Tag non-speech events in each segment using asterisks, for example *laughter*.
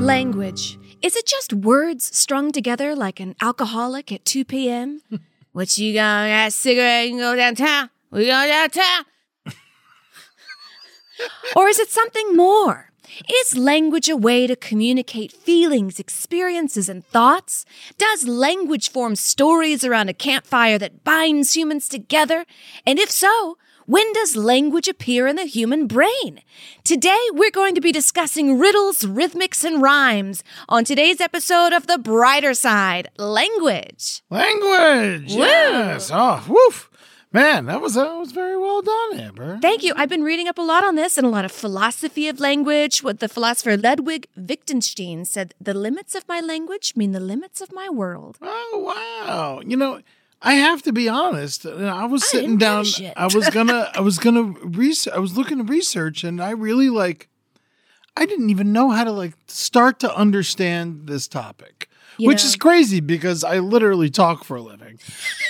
Language. Is it just words strung together like an alcoholic at 2 p.m.? *laughs* what you gonna get a cigarette and go downtown? We go downtown. *laughs* or is it something more? Is language a way to communicate feelings, experiences, and thoughts? Does language form stories around a campfire that binds humans together? And if so, when does language appear in the human brain? Today, we're going to be discussing riddles, rhythmics, and rhymes on today's episode of The Brighter Side Language. Language. Woo. Yes. Oh, woof. Man, that was that was very well done, Amber. Thank you. I've been reading up a lot on this and a lot of philosophy of language. What the philosopher Ludwig Wittgenstein said the limits of my language mean the limits of my world. Oh wow! You know, I have to be honest. I was sitting a down. I was gonna. I was gonna research. I was looking to research, and I really like. I didn't even know how to like start to understand this topic, You which know. is crazy because I literally talk for a living,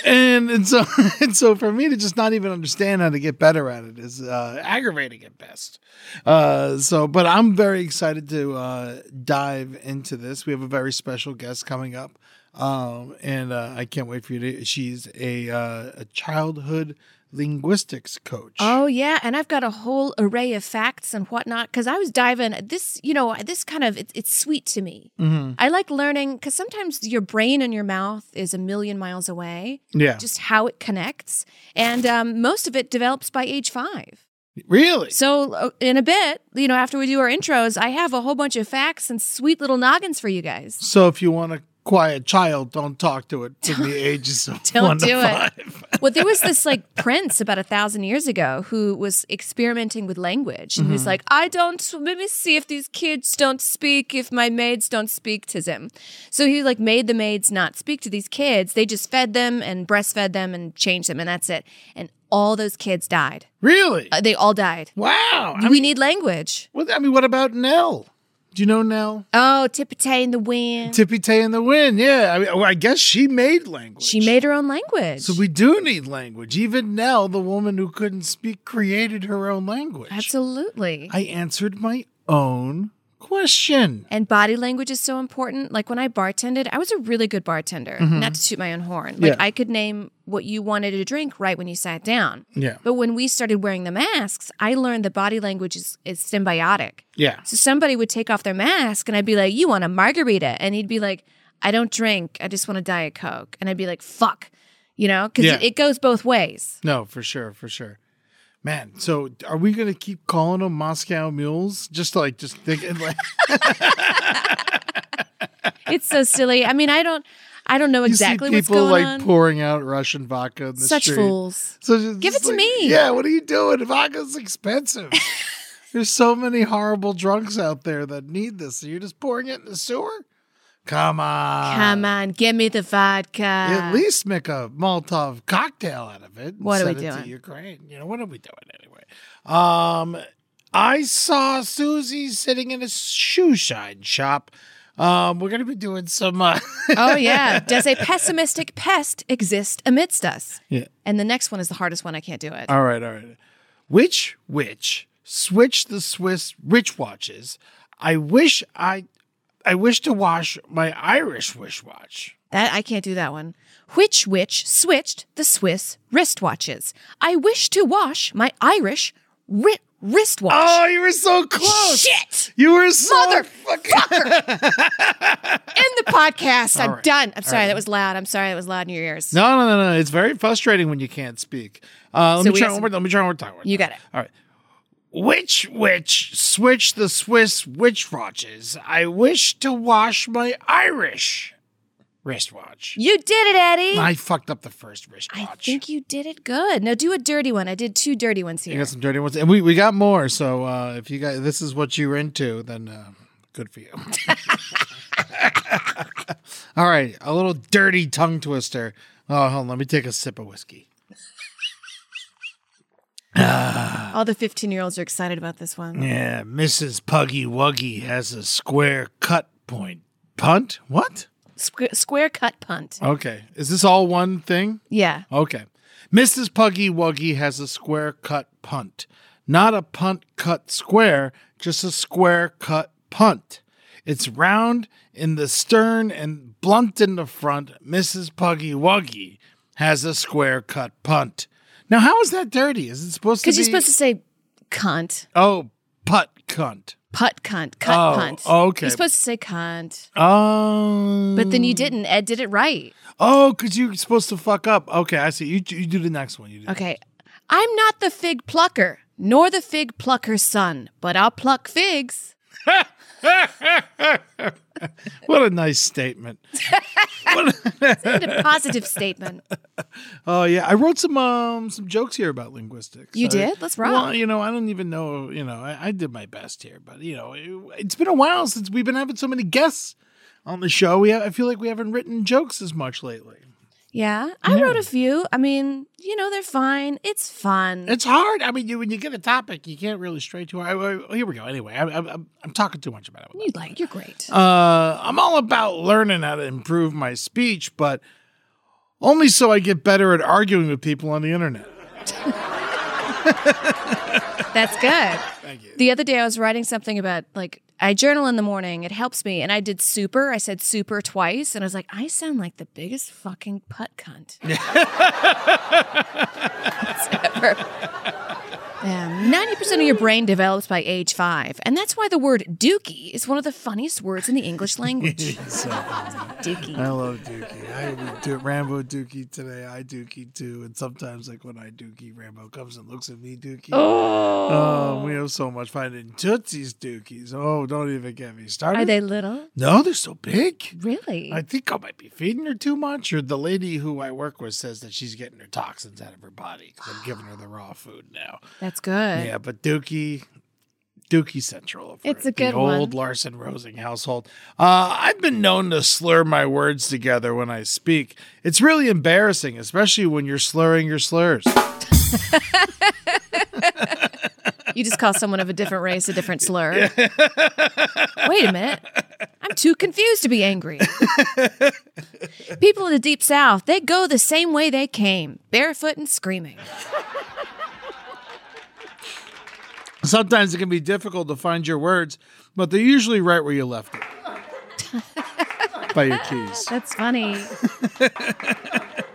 and and so *laughs* and so for me to just not even understand how to get better at it is uh, aggravating at best. Uh, so, but I'm very excited to uh, dive into this. We have a very special guest coming up. Um, and uh, I can't wait for you to. She's a uh, a childhood linguistics coach. Oh yeah, and I've got a whole array of facts and whatnot because I was diving this. You know, this kind of it's, it's sweet to me. Mm-hmm. I like learning because sometimes your brain and your mouth is a million miles away. yeah, Just how it connects, and um, most of it develops by age five. really. So uh, in a bit, you know, after we do our intros, I have a whole bunch of facts and sweet little noggins for you guys. So if you want a quiet child, don't talk to it from the ages of *laughs* Don't one do to it. five. Well, there was this like prince about a thousand years ago who was experimenting with language, and he Mm-hmm. was like, "I don't. Let me see if these kids don't speak. If my maids don't speak to them." So he like made the maids not speak to these kids. They just fed them and breastfed them and changed them, and that's it. And all those kids died. Really? Uh, they all died. wow. I we mean, need language. Well, I mean, what about Nell? Do you know Nell? Oh, tippy Tay in the wind. Tippy Tay in the Wind. Yeah. I mean, well, I guess she made language. she made her own language. So we do need language. Even Nell, the woman who couldn't speak, created her own language. Absolutely. I answered my own question. And body language is so important. Like when I bartended, I was a really good bartender. Mm-hmm. Not to toot my own horn. Like Yeah. I could name what you wanted to drink right when you sat down. Yeah. But when we started wearing the masks, I learned that body language is, is symbiotic. Yeah. So somebody would take off their mask and I'd be like, You want a margarita? And he'd be like, I don't drink. I just want a Diet Coke. And I'd be like, Fuck. You know, because Yeah. it, it goes both ways. No, for sure, for sure. Man, so are we gonna keep calling them Moscow mules? Just like, just thinking like *laughs* It's so silly. I mean, I don't. I don't know exactly you see what's people going like on. pouring out Russian vodka in the Such street. fools. So just, Give it to like, me. Yeah, what are you doing? Vodka's expensive. *laughs* There's so many horrible drunks out there that need this. So you're just pouring it in the sewer? Come on. Come on, give me the vodka. At least make a Molotov cocktail out of it. What are we doing? To Ukraine. You know what are we doing anyway? Um, I saw Susie sitting in a shoe shine shop Um, we're gonna be doing some. Uh, *laughs* Oh, yeah. Does a pessimistic pest exist amidst us? yeah. And the next one is the hardest one. I can't do it. All right, all right. Which witch switched the Swiss rich watches? I wish I, I wish to wash my Irish wish watch. That I can't do that one. Which witch switched the Swiss wristwatches? I wish to wash my Irish ri- wristwatch. Oh, you were so close. Shit! You were so Motherfucker! *laughs* End the podcast. I'm right. done. I'm sorry. That was loud. I'm sorry that was loud in your ears. No, no, no, no. It's very frustrating when you can't speak. Uh, let So me try one some- more. Let me try one more time. You got it. All right. Which witch switch the Swiss witch watches? I wish to wash my Irish wristwatch. You did it, Eddie. I fucked up the first wristwatch. I think you did it good. Now do a dirty one. I did two dirty ones here. You got some dirty ones, and we, we got more. So uh, if you guys, this is what you're into, then uh, good for you. *laughs* All right, a little dirty tongue twister. Oh, hold on, let me take a sip of whiskey. All the 15 year olds are excited about this one. Yeah, Mrs. Puggy Wuggy has a square cut point punt. What? Squ- square cut punt. Okay, is this all one thing? Yeah. Okay. Mrs. Puggy Wuggy has a square cut punt. Not a punt cut square, just a square cut punt. It's round in the stern and blunt in the front. Mrs. Puggy Wuggy has a square cut punt. Now, how is that dirty? Is it supposed to be? Because you're supposed to say cunt, Oh, putt cunt. putt cunt, cut Oh, punt. okay. You're supposed to say cunt. Oh. But then you didn't. Ed did it right. Oh, because you're supposed to fuck up. Okay, I see. You, you do the next one. You do. Okay. I'm not the fig plucker, nor the fig plucker's son, but I'll pluck figs. *laughs* What a nice statement. *laughs* A positive statement. Oh yeah, I wrote some um some jokes here about linguistics. You I- did? Let's rock. Well, you know, I don't even know. You know, I, I did my best here, but you know, it, it's been a while since we've been having so many guests on the show. We I feel like we haven't written jokes as much lately. Yeah. I wrote a few. I mean, you know, they're fine. It's fun. It's hard. I mean, you, when you get a topic, you can't really stray too hard. Well, Here we go. Anyway, I, I, I'm I'm talking too much about it. you like, you're great. Uh, I'm all about learning how to improve my speech, but only so I get better at arguing with people on the internet. *laughs* That's good. Thank you. The other day I was writing something about like I journal in the morning. It helps me. And I did super. I said super twice. And I was like, I sound like the biggest fucking putt cunt. *laughs* ever. Yeah, 90% of your brain develops by age five. And that's why the word dookie is one of the funniest words in the English language. *laughs* So, dookie. I love Dookie. I do Rambo Dookie today. I Dookie too. And sometimes, like when I Dookie, Rambo comes and looks at me Dookie. Oh, oh we have so much fun. And Tootsie's Dookies. Oh, don't even get me started. Are they little? No, they're so big. Really? I think I might be feeding her too much, or the lady who I work with says that she's getting her toxins out of her body because I'm giving her the raw food now. That's good. Yeah, but Dookie, Dookie Central. It's at a good the old one. Larson Rosing household. Uh, I've been known to slur my words together when I speak. It's really embarrassing, especially when you're slurring your slurs. *laughs* You just call someone of a different race a different slur. *laughs* Wait a minute. I'm too confused to be angry. People in the deep south, they go the same way they came, barefoot and screaming. Sometimes it can be difficult to find your words, but they're usually right where you left it. *laughs* By your keys. That's funny. *laughs*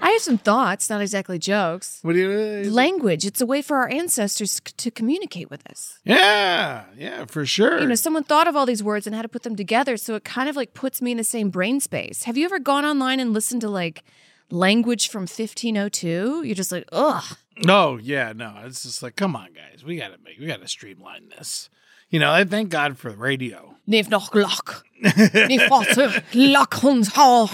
I have some thoughts, not exactly jokes. What do you? Language, it's a way for our ancestors c- to communicate with us. Yeah, yeah, for sure. You know, someone thought of all these words and how to put them together, so it kind of like puts me in the same brain space. Have you ever gone online and listened to like language from 1502? You're just like, ugh. Oh yeah, no, it's just like, come on, guys, we gotta make, we gotta streamline this. You know, I thank God for the radio. Nif noch glock. Nif vater lock ons hal.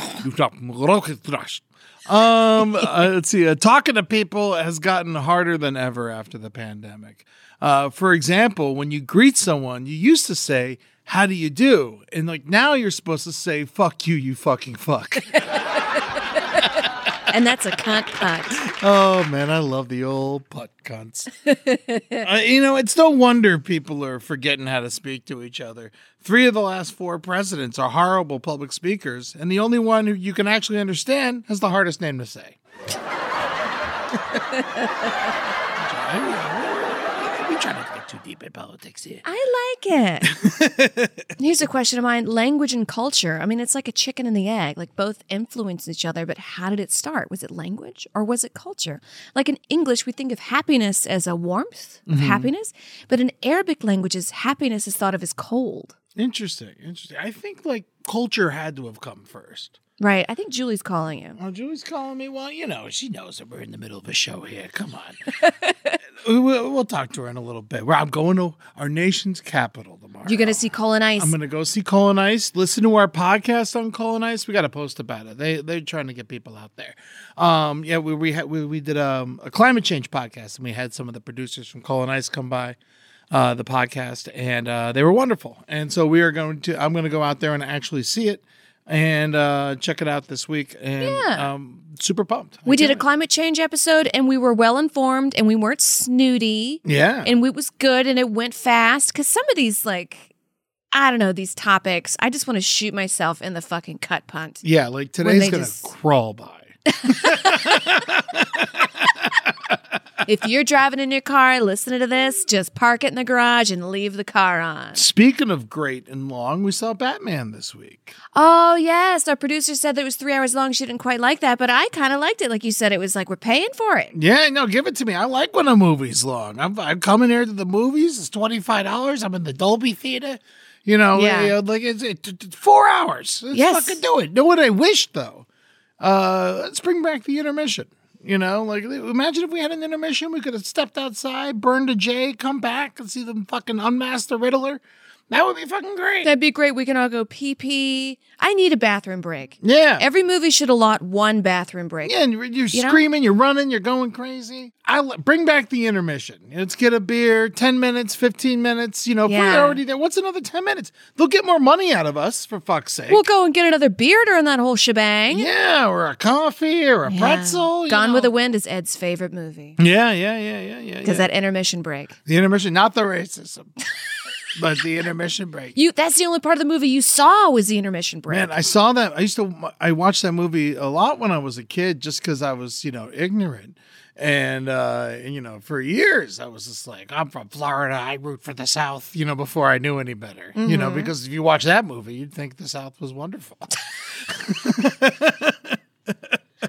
Um, *laughs* uh, let's see. Uh, talking to people has gotten harder than ever after the pandemic. Uh, for example, when you greet someone, you used to say, "How do you do?" and like now you're supposed to say, "Fuck you, you fucking fuck." *laughs* and that's a cunt punt. Oh man, I love the old putt cunts. *laughs* uh, you know, it's no wonder people are forgetting how to speak to each other. Three of the last four presidents are horrible public speakers, and the only one who you can actually understand has the hardest name to say. *laughs* we try not to get too deep in politics here. I like it. *laughs* Here's a question of mine language and culture. I mean, it's like a chicken and the egg, like both influence each other, but how did it start? Was it language or was it culture? Like in English, we think of happiness as a warmth of mm-hmm. happiness, but in Arabic languages, happiness is thought of as cold. Interesting, interesting. I think like culture had to have come first. Right. I think Julie's calling you. Oh, Julie's calling me. Well, you know, she knows that we're in the middle of a show here. Come on. *laughs* we'll, we'll talk to her in a little bit. Where I'm going to our nation's capital tomorrow. You're going to see Colin Ice. I'm going to go see Colin Ice. Listen to our podcast on Colin Ice. We got to post about it. They they're trying to get people out there. Um, yeah, we we had, we, we did um, a climate change podcast, and we had some of the producers from Colin Ice come by uh, the podcast, and uh, they were wonderful. And so we are going to. I'm going to go out there and actually see it and uh, check it out this week. And Yeah. um, super pumped. I we did a can't- climate change episode and we were well informed and we weren't snooty. Yeah. And it was good and it went fast because some of these, like, I don't know, these topics, I just want to shoot myself in the fucking cut punt. yeah, like today's gonna just- crawl by. *laughs* *laughs* if you're driving in your car listening to this, just park it in the garage and leave the car on. Speaking of great and long, we saw Batman this week. Oh, yes. Our producer said that it was three hours long. She didn't quite like that, but I kind of liked it. Like you said, it was like we're paying for it. Yeah, no, give it to me. I like when a movie's long. I'm, I'm coming here to the movies. It's twenty five dollars. I'm in the Dolby Theater. You know, Yeah. you know, like it's, it's, it's four hours. Let's Yes. fucking do it. Know what I wish though? Uh, let's bring back the intermission. You know, like imagine if we had an intermission, we could have stepped outside, burned a J, come back and see them fucking unmask the Riddler. That would be fucking great. That'd be great. We can all go pee pee. I need a bathroom break. yeah. Every movie should allot one bathroom break. Yeah, and you're, you're You know? screaming, you're running, you're going crazy. I bring back the intermission. Let's get a beer, ten minutes, fifteen minutes. You know, if Yeah. we're already there. What's another ten minutes? They'll get more money out of us for fuck's sake. We'll go and get another beer during that whole shebang. yeah, or a coffee, or a Yeah. pretzel. Gone know. with the Wind is Ed's favorite movie Yeah, yeah, yeah, yeah, yeah. because yeah. that intermission break. the intermission, not the racism, *laughs* but the intermission break. You that's the only part of the movie you saw was the intermission break. Man, I saw that. I used to. I watched that movie a lot when I was a kid, just because I was, you know, ignorant. And uh, and, you know, for years I was just like, I'm from Florida. I root for the South. You know, before I knew any better. You know, because if you watch that movie, you'd think the South was wonderful. *laughs*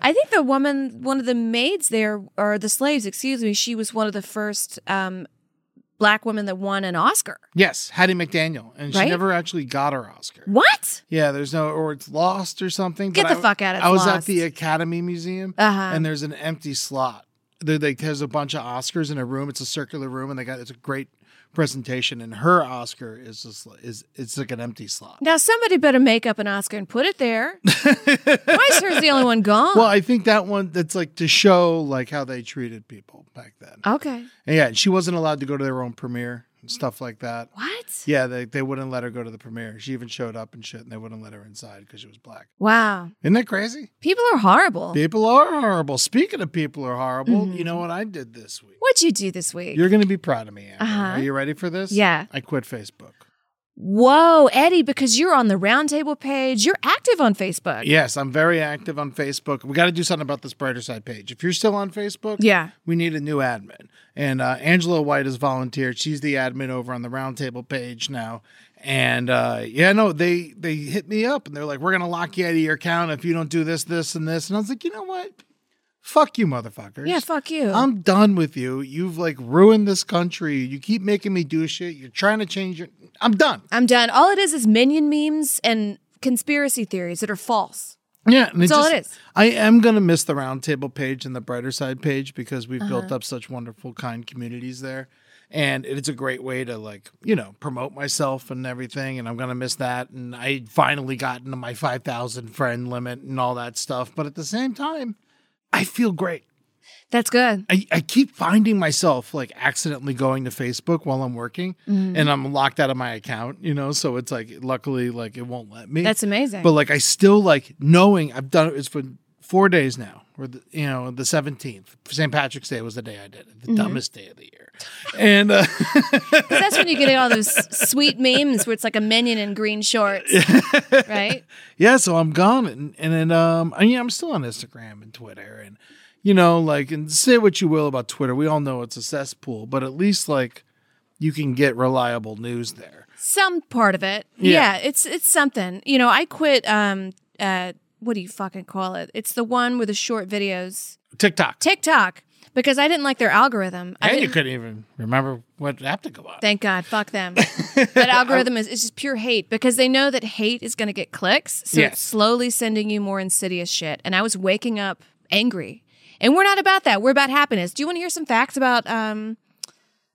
I think the woman, one of the maids there, or the slaves, excuse me, she was one of the first um, black woman that won an Oscar. yes, Hattie McDaniel, and she Right? never actually got her Oscar. What? Yeah, there's no, or it's lost or something. Get the I- fuck out, it's I was at the Academy Museum, Uh-huh. and there's an empty slot. There, like, there's a bunch of Oscars in a room. It's a circular room, and they got it's a great presentation. And her Oscar is just is it's like an empty slot. Now somebody better make up an Oscar and put it there. *laughs* Why is hers the only one gone? Well, I think that one that's like to show like how they treated people back then. okay. And yeah, she wasn't allowed to go to their own premiere and stuff like that. What? Yeah, they, they wouldn't let her go to the premiere. She even showed up and shit, and they wouldn't let her inside because she was black. Wow. Isn't that crazy? People are horrible. People are horrible. Speaking of people are horrible, Mm-hmm. you know what I did this week? What'd you do this week? You're going to be proud of me, Amber. Uh-huh. Are you ready for this? Yeah. I quit Facebook. Whoa, Eddie, because you're on the roundtable page. You're active on Facebook. Yes, I'm very active on Facebook. We got to do something about this brighter side page. If you're still on Facebook, Yeah. we need a new admin. And uh, Angela White has volunteered. She's the admin over on the roundtable page now. And uh, yeah, no, they they hit me up and they're like, "We're gonna lock you out of your account if you don't do this, this, and this." And I was like, "You know what? Fuck you, motherfuckers. Yeah, fuck you. I'm done with you. You've like ruined this country. You keep making me do shit. You're trying to change your. I'm done. I'm done. All it is is minion memes and conspiracy theories that are false. Yeah, and That's all it is. I am gonna miss the roundtable page and the brighter side page because we've Uh-huh. built up such wonderful, kind communities there, and it's a great way to like you know promote myself and everything. And I'm gonna miss that. And I finally got into my five thousand friend limit and all that stuff. But at the same time, I feel great. That's good. I, I keep finding myself like accidentally going to Facebook while I'm working Mm-hmm. and I'm locked out of my account, you know, so it's like luckily like it won't let me. That's amazing. But like I still like knowing I've done it for four days now. Or the, you know, the seventeenth, St. Patrick's Day was the day I did it, the Mm-hmm. dumbest day of the year. And uh, *laughs* that's when you get all those sweet memes where it's like a minion in green shorts, *laughs* right? yeah, so I'm gone, and and then um, I mean, I'm still on Instagram and Twitter, and you know, like, and say what you will about Twitter, we all know it's a cesspool, but at least like you can get reliable news there. Some part of it, Yeah. yeah. It's it's something. You know, I quit. Um, uh, what do you fucking call it? It's the one with the short videos, TikTok, TikTok, because I didn't like their algorithm. I and you didn't- couldn't even remember what app to go on. Thank God. Fuck them. that *laughs* algorithm is, is just pure hate because they know that hate is going to get clicks. So Yes. it's slowly sending you more insidious shit. And I was waking up angry. And we're not about that. We're about happiness. Do you want to hear some facts about um,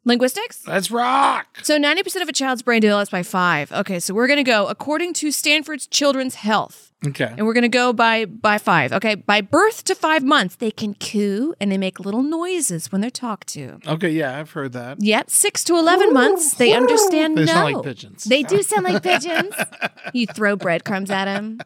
linguistics? Let's rock. So 90% of a child's brain develops by five. Okay, so we're going to go according to Stanford's Children's Health. Okay. And we're going to go by by 5. Okay, by birth to 5 months, they can coo and they make little noises when they're talked to. Okay, yeah, I've heard that. Yep, 6 to 11 months, they understand They no. sound like pigeons. They do sound like pigeons. *laughs* You throw breadcrumbs at them.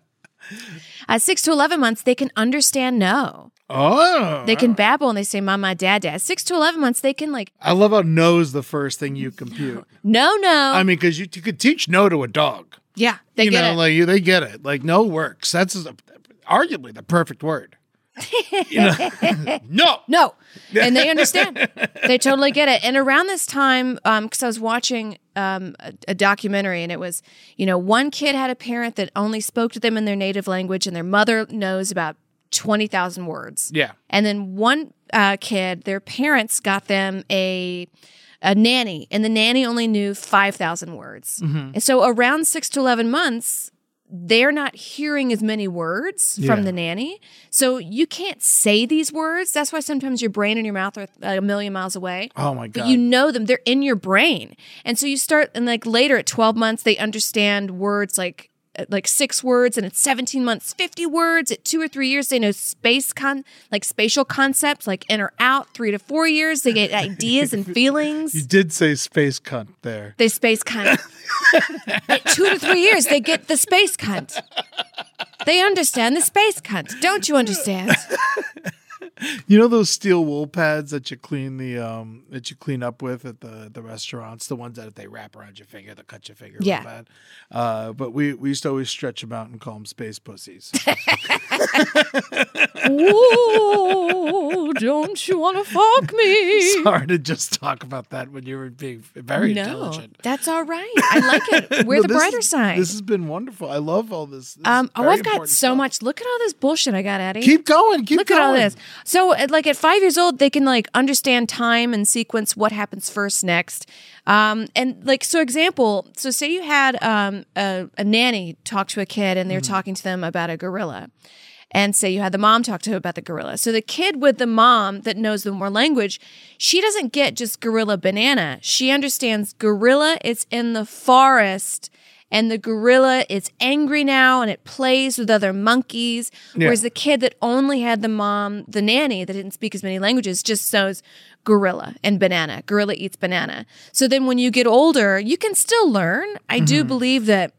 At 6 to 11 months, they can understand no. Oh, They can babble and they say mama, dad, dad. 6 to 11 months, they can like I love how no is the first thing you compute. *laughs* no, no. I mean, because you, you could teach no to a dog. yeah, they you get know, it. like you, they get it. Like no works. That's a, arguably the perfect word. You know? *laughs* no. No. *laughs* And they understand. they totally get it. And around this time, because I was watching um, a, a documentary, and it was, you know, one kid had a parent that only spoke to them in their native language, and their mother knows about 20,000 words. Yeah. And then one uh, kid, their parents got them a a nanny, and the nanny only knew 5,000 words. And so around six to 11 months, they're not hearing as many words Yeah. from the nanny. So you can't say these words. That's why sometimes your brain and your mouth are a million miles away. Oh my god. But you know them, they're in your brain. And so you start, and like later at 12 months, they understand words like, Uh, like six words, and at 17 months, 50 words. At two or three years, they know space con, like spatial concepts, like in or out. Three to four years, they get ideas and *laughs* feelings. you did say space cunt there. They space cunt. *laughs* At two to three years, they get the space cunt. They understand the space cunt. Don't you understand? *laughs* *laughs* You know those steel wool pads that you clean the um that you clean up with at the the restaurants, the ones that if they wrap around your finger, they cut your finger real Yeah. bad. Uh, but we we used to always stretch them out and call them space pussies. *laughs* *laughs* Ooh, don't you want to fuck me? Sorry to just talk about that when you were being very no, intelligent. that's all right. I like it. We're No, the brighter is- side. This has been wonderful. I love all this. This um, oh, I've got so stuff. much. Look at all this bullshit I got, Eddie. Keep going. Keep Look going. at all this. So, at, like at five years old, they can like understand time and sequence what happens first, next. Um, and like so, example. So, say you had um, a, a nanny talk to a kid, and they're talking to them about a gorilla. And say you had the mom talk to him about the gorilla. So the kid with the mom that knows the more language, she doesn't get just gorilla banana. She understands gorilla. It's in the forest and the gorilla is angry now and it plays with other monkeys. Whereas the kid that only had the mom, the nanny that didn't speak as many languages, just knows gorilla and banana. Gorilla eats banana. So then when you get older, you can still learn. I do mm-hmm. believe that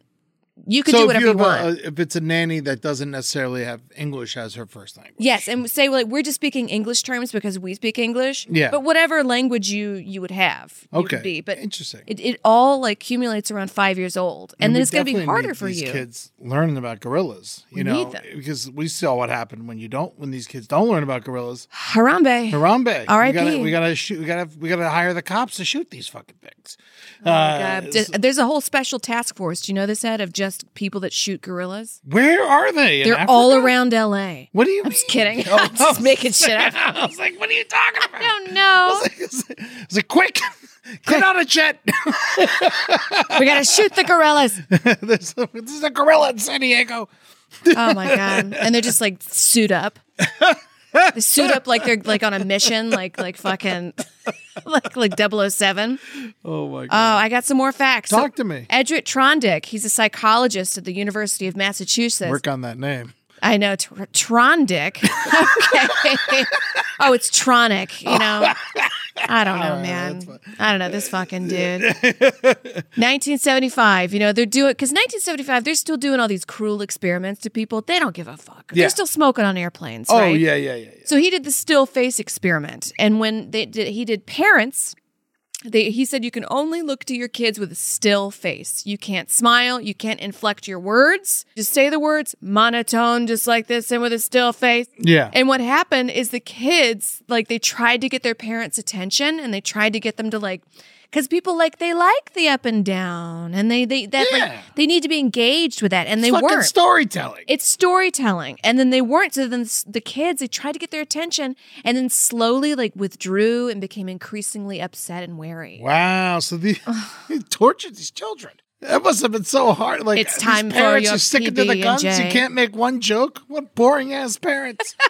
you could so do whatever you you, want. a, if it's a nanny that doesn't necessarily have English as her first language. Yes, and say like we're just speaking English terms because we speak English. Yeah. But whatever language you you would have, you Okay. would be. But Interesting. It, it all like accumulates around five years old, and, then it's going to be harder for these you. Kids learning about gorillas, you We know, need them. because we saw what happened when you don't when these kids don't learn about gorillas. Harambe. Harambe, we R.I.P.. gotta, we gotta shoot. We gotta we gotta hire the cops to shoot these fucking things. Oh Uh. There's a whole special task force. Do you know this, Ed, of just people that shoot gorillas? Where are they? They're all around L.A. What do you? I'm just kidding. Oh, *laughs* *laughs* I'm just making shit up. *laughs* I was like, what are you talking about? I don't know. I was like, quick, get on a jet. We got to shoot the gorillas. this, this is a gorilla in San Diego. Oh my god! And they're just like suit up. They suit up like they're like on a mission, like like fucking *laughs* like like 007. Oh my oh, god. Oh, I got some more facts. Talk to me. Edric Trondick, he's a psychologist at the University of Massachusetts. Work on that name. I know Tr- Trondick. *laughs* okay. oh, it's Tronick. You know. *laughs* I don't know, right, man. I don't know this fucking dude. 1975. You know they're doing because 1975 they're still doing all these cruel experiments to people. They don't give a fuck. Yeah. They're still smoking on airplanes. Oh right? yeah, yeah, yeah, yeah. So he did the still face experiment, and when they did, he did parents. They, he said you can only look to your kids with a still face. You can't smile. You can't inflect your words. Just say the words monotone, just like this, and with a still face. Yeah. And what happened is the kids, like, they tried to get their parents' attention, and they tried to get them to like, because people like they like the up and down, and they they that Yeah. like they need to be engaged with that, and they fucking weren't. storytelling. It's storytelling. And then they weren't. So then the kids, they tried to get their attention and then slowly like withdrew and became increasingly upset and wary. Wow. So the *laughs* he tortured these children. That must have been so hard. Like It's time for parents your are sticking to the guns. You can't make one joke. What boring ass parents. *laughs*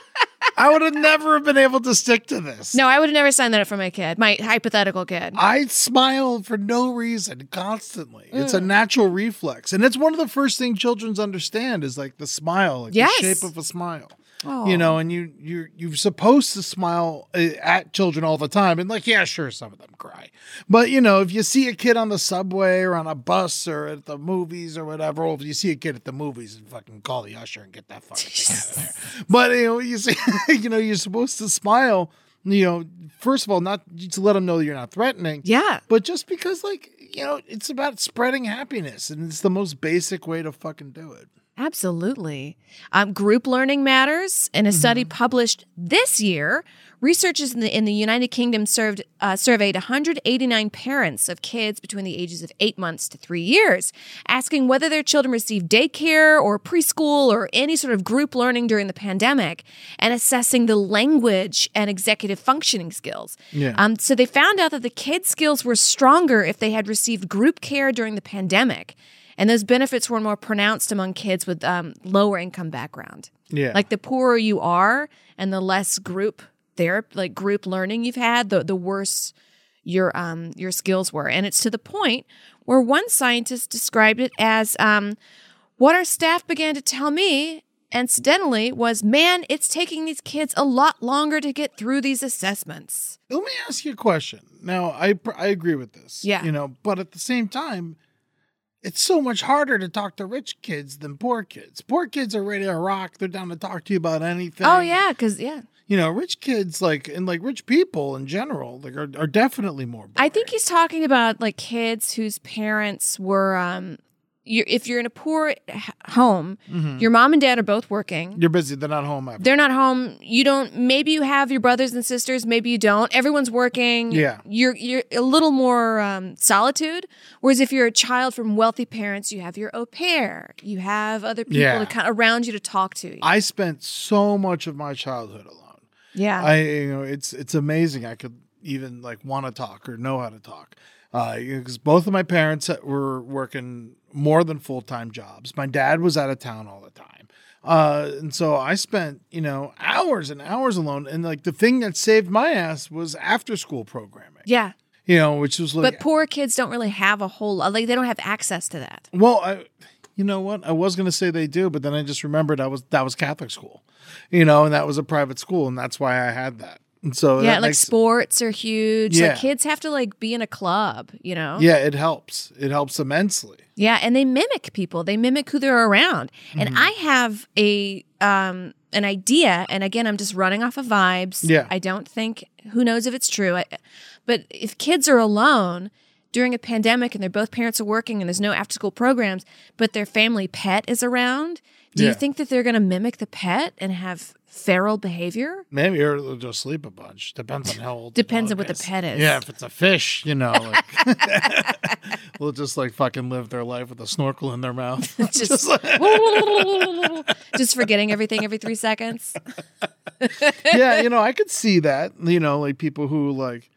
I would have never have been able to stick to this. No, I would have never signed that up for my kid, my hypothetical kid. I smile for no reason constantly. It's Mm. a natural reflex. And it's one of the first things children's understand is like the smile, like Yes. the shape of a smile. Oh. You know, and you you you're supposed to smile uh, at children all the time, and like, yeah, sure, some of them cry, but you know, if you see a kid on the subway or on a bus or at the movies or whatever, or if you see a kid at the movies, and fucking call the usher and get that fucking thing out of there. *laughs* But you know, you see, *laughs* you know, you're supposed to smile. You know, first of all, not to let them know you're not threatening, Yeah. but just because, like, you know, it's about spreading happiness, and it's the most basic way to fucking do it. Absolutely. Um, group learning matters. In a study published this year, researchers in the, in the United Kingdom served, uh, surveyed 189 parents of kids between the ages of eight months to three years, asking whether their children received daycare or preschool or any sort of group learning during the pandemic, and assessing the language and executive functioning skills. Yeah. Um, so they found out that the kids' skills were stronger if they had received group care during the pandemic. And those benefits were more pronounced among kids with um, lower income background. Yeah. Like the poorer you are and the less group therapy, like group learning you've had, the, the worse your um, your skills were. And it's to the point where one scientist described it as um, what our staff began to tell me, incidentally, was man, it's taking these kids a lot longer to get through these assessments. Let me ask you a question. Now, I I agree with this. Yeah. You know, but at the same time, it's so much harder to talk to rich kids than poor kids. Poor kids are ready to rock. They're down to talk to you about anything. Oh, yeah, because, yeah. You know, rich kids like and like rich people in general like are, are definitely more. I think he's talking about like kids whose parents were um you're, if you're in a poor home, Mm-hmm. your mom and dad are both working. you're busy. They're not home ever. They're not home. You don't. Maybe you have your brothers and sisters. Maybe you don't. Everyone's working. Yeah. You're you're a little more um, solitude. Whereas if you're a child from wealthy parents, you have your au pair. You have other people Yeah. to kind of around you to talk to. I spent so much of my childhood alone. yeah. I you know it's it's amazing. I could even like want to talk or know how to talk. Because both of my parents were working more than full time jobs. My dad was out of town all the time, uh, and so I spent you know hours and hours alone. And like the thing that saved my ass was after school programming. yeah. You know, which was like But poor kids don't really have a whole lot. Like they don't have access to that. Well, I, you know what? I was going to say they do, but then I just remembered I was that was Catholic school, you know, and that was a private school, and that's why I had that. And so yeah, like makes- sports are huge. Yeah. Like kids have to like be in a club, you know? Yeah, it helps. It helps immensely. Yeah, and they mimic people. They mimic who they're around. And Mm-hmm. I have a um an idea, and again, I'm just running off of vibes. Yeah. I don't think who knows if it's true. I, but if kids are alone during a pandemic and they're both parents are working and there's no after school programs, but their family pet is around, do Yeah. you think that they're going to mimic the pet and have feral behavior? Maybe or they'll just sleep a bunch. Depends on how old. Depends on what the pet is. Yeah, if it's a fish, you know, like, *laughs* *laughs* they'll just like fucking live their life with a snorkel in their mouth. *laughs* Just, just forgetting everything every three seconds. yeah, you know, I could see that. You know, like people who like,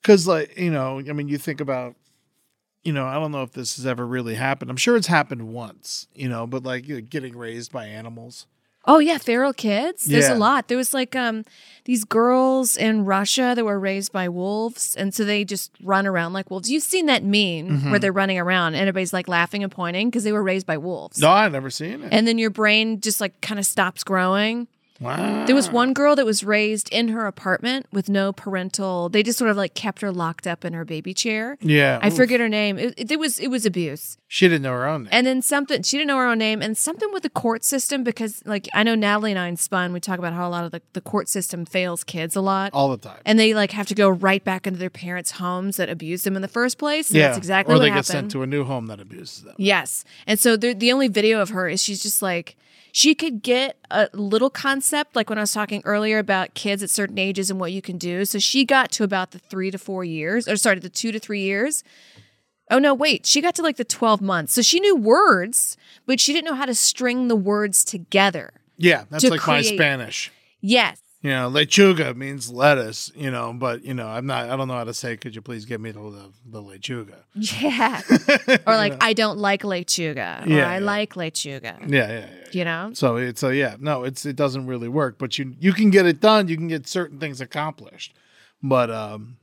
because like you know, I mean, you think about, you know, I don't know if this has ever really happened. I'm sure it's happened once, you know, but like you know, getting raised by animals. Oh yeah, feral kids. There's Yeah. a lot. There was like um these girls in Russia that were raised by wolves, and so they just run around like wolves. You've seen that meme Mm-hmm. where they're running around and everybody's like laughing and pointing because they were raised by wolves. No, I've never seen it. And then your brain just like kind of stops growing. Wow. There was one girl that was raised in her apartment with no parental. They just sort of like kept her locked up in her baby chair. Yeah. I Oof. forget her name. It, it, it was it was abuse. She didn't know her own name. And then something she didn't know her own name and something with the court system because like I know Natalie and I in Spun we talk about how a lot of the, the court system fails kids a lot. all the time. and they like have to go right back into their parents' homes that abused them in the first place. And yeah. that's exactly or what they happened. get sent to a new home that abuses them. Yes. And so the only video of her is she's just like she could get a little concept like when I was talking earlier about kids at certain ages and what you can do. So she got to about the 3 to 4 years or sorry, the 2 to 3 years. Oh no, wait. She got to like the 12 months. So she knew words, but she didn't know how to string the words together. Yeah, that's To like my Spanish. Yes. You know, lechuga means lettuce, you know, but you know, I'm not I don't know how to say could you please give me the the, lechuga. Yeah. *laughs* or like I don't like lechuga or Yeah, I yeah. like lechuga. Yeah, yeah, yeah. You know? So it's a yeah, no, it's it doesn't really work, but you you can get it done, you can get certain things accomplished. But um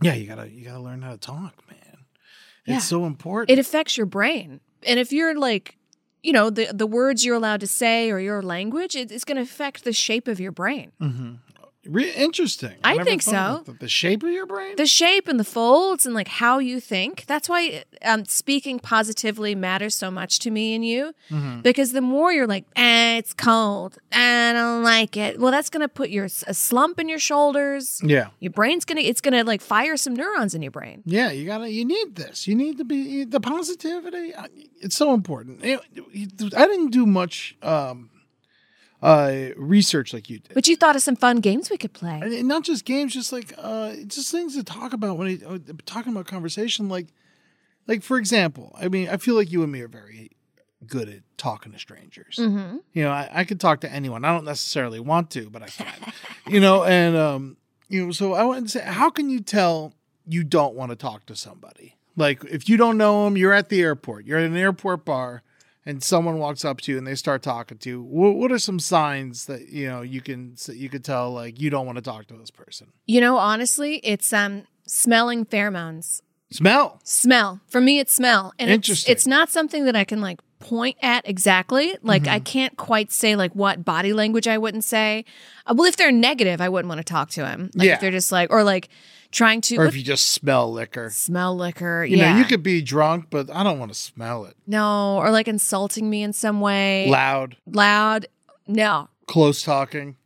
yeah, you got to you got to learn how to talk, man. It's so important. it affects your brain. And if you're like, you know, the the words you're allowed to say or your language, it, it's going to affect the shape of your brain. Mm-hmm. Re- interesting. I never think so. The shape of your brain? The shape and the folds and like how you think. That's why um, speaking positively matters so much to me and you. Mm-hmm. Because the more you're like, eh, it's cold, I don't like it. Well, that's going to put your a slump in your shoulders. yeah. Your brain's gonna, it's gonna like fire some neurons in your brain. Yeah, you gotta. You need this. You need to be the positivity. It's so important. I didn't do much um, uh, research like you did. But you thought of some fun games we could play. And not just games, just like uh, just things to talk about when he, uh, talking about conversation. Like, like for example, I mean, I feel like you and me are very good at talking to strangers. Mm-hmm. You know, I, I could talk to anyone. I don't necessarily want to, but I can. *laughs* you know, and um, you know, so I wanted to say, how can you tell you don't want to talk to somebody? Like, if you don't know them, you're at the airport. You're at an airport bar, and someone walks up to you and they start talking to you. What, what are some signs that you know you can you could tell like you don't want to talk to this person? You know, honestly, it's um smelling pheromones. Smell. Smell. For me, it's smell. And Interesting. It's, it's not something that I can like point at exactly. Like Mm-hmm. I can't quite say like what body language I wouldn't say. Uh, well, if they're negative, I wouldn't want to talk to him. Like Yeah. if they're just like or like trying to Or if you just smell liquor. smell liquor. You yeah. know, you could be drunk, but I don't want to smell it. no, or like insulting me in some way. Loud, Loud. No. close talking,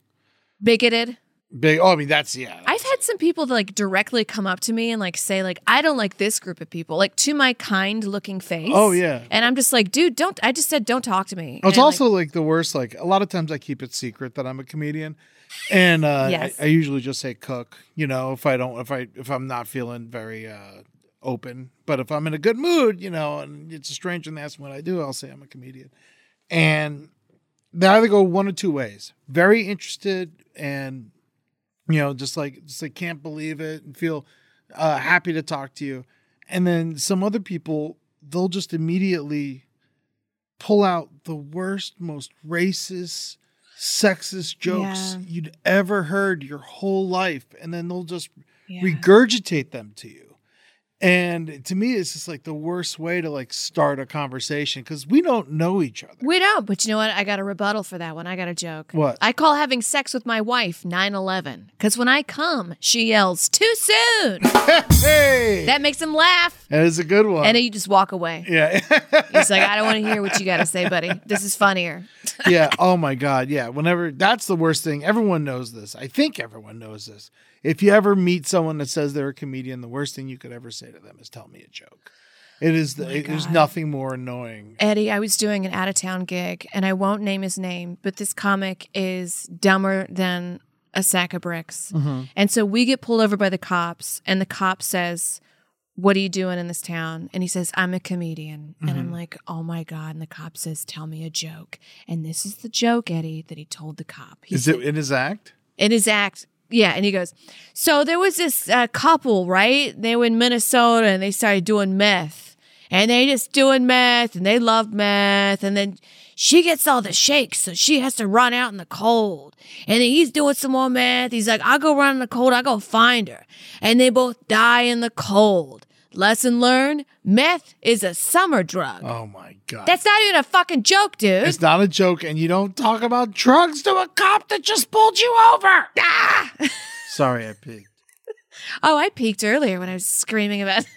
Bigoted. big. Oh, I mean, that's yeah. I've had some people that like directly come up to me and like say like I don't like this group of people like to my kind looking face. Oh, yeah. And I'm just like, dude, don't I just said don't talk to me. Oh, it's And, like, also like, the worst. Like a lot of times, I keep it secret that I'm a comedian, and uh, Yes. I, I usually just say cook. You know, if I don't, if I if I'm not feeling very uh, open, but if I'm in a good mood, you know, and it's a stranger and me what I do, I'll say I'm a comedian, and they either go one or two ways: very interested and you know, just like just like can't believe it and feel uh, happy to talk to you, and then some other people they'll just immediately pull out the worst, most racist, sexist jokes Yeah. you'd ever heard your whole life, and then they'll just Yeah. regurgitate them to you. And to me, it's just like the worst way to like start a conversation because we don't know each other. We don't, but you know what? I got a rebuttal for that one. I got a joke. What? I call having sex with my wife 9 11. Because when I come, she yells, too soon. hey, that makes him laugh. that is a good one. And then you just walk away. yeah, He's like, I don't want to hear what you got to say, buddy. This is funnier. yeah. Oh my God. Yeah. Whenever that's the worst thing. Everyone knows this. I think everyone knows this. If you ever meet someone that says they're a comedian, the worst thing you could ever say to them is "Tell me a joke." It is. The, oh it- there's nothing more annoying. Eddie, I was doing an out of town gig, and I won't name his name, but this comic is dumber than a sack of bricks. Mm-hmm. And so we get pulled over by the cops, and the cop says, What are you doing in this town? And he says, I'm a comedian. And I'm mm-hmm. like, Oh my God. And the cop says, Tell me a joke. And this is the joke, Eddie, that he told the cop. He Is said, it in his act? in his act. Yeah, and he goes, so there was this uh, couple, right? They were in Minnesota and they started doing meth, and they just doing meth, and they loved meth, and then she gets all the shakes, so she has to run out in the cold, and then he's doing some more meth. He's like, I'll go run in the cold, I'll go find her, and they both die in the cold. Lesson learned meth is a summer drug. Oh my god. That's not even a fucking joke, dude. it's not a joke, and you don't talk about drugs to a cop that just pulled you over. Ah! *laughs* Sorry, I peeked. Oh, I peaked earlier when I was screaming about *laughs*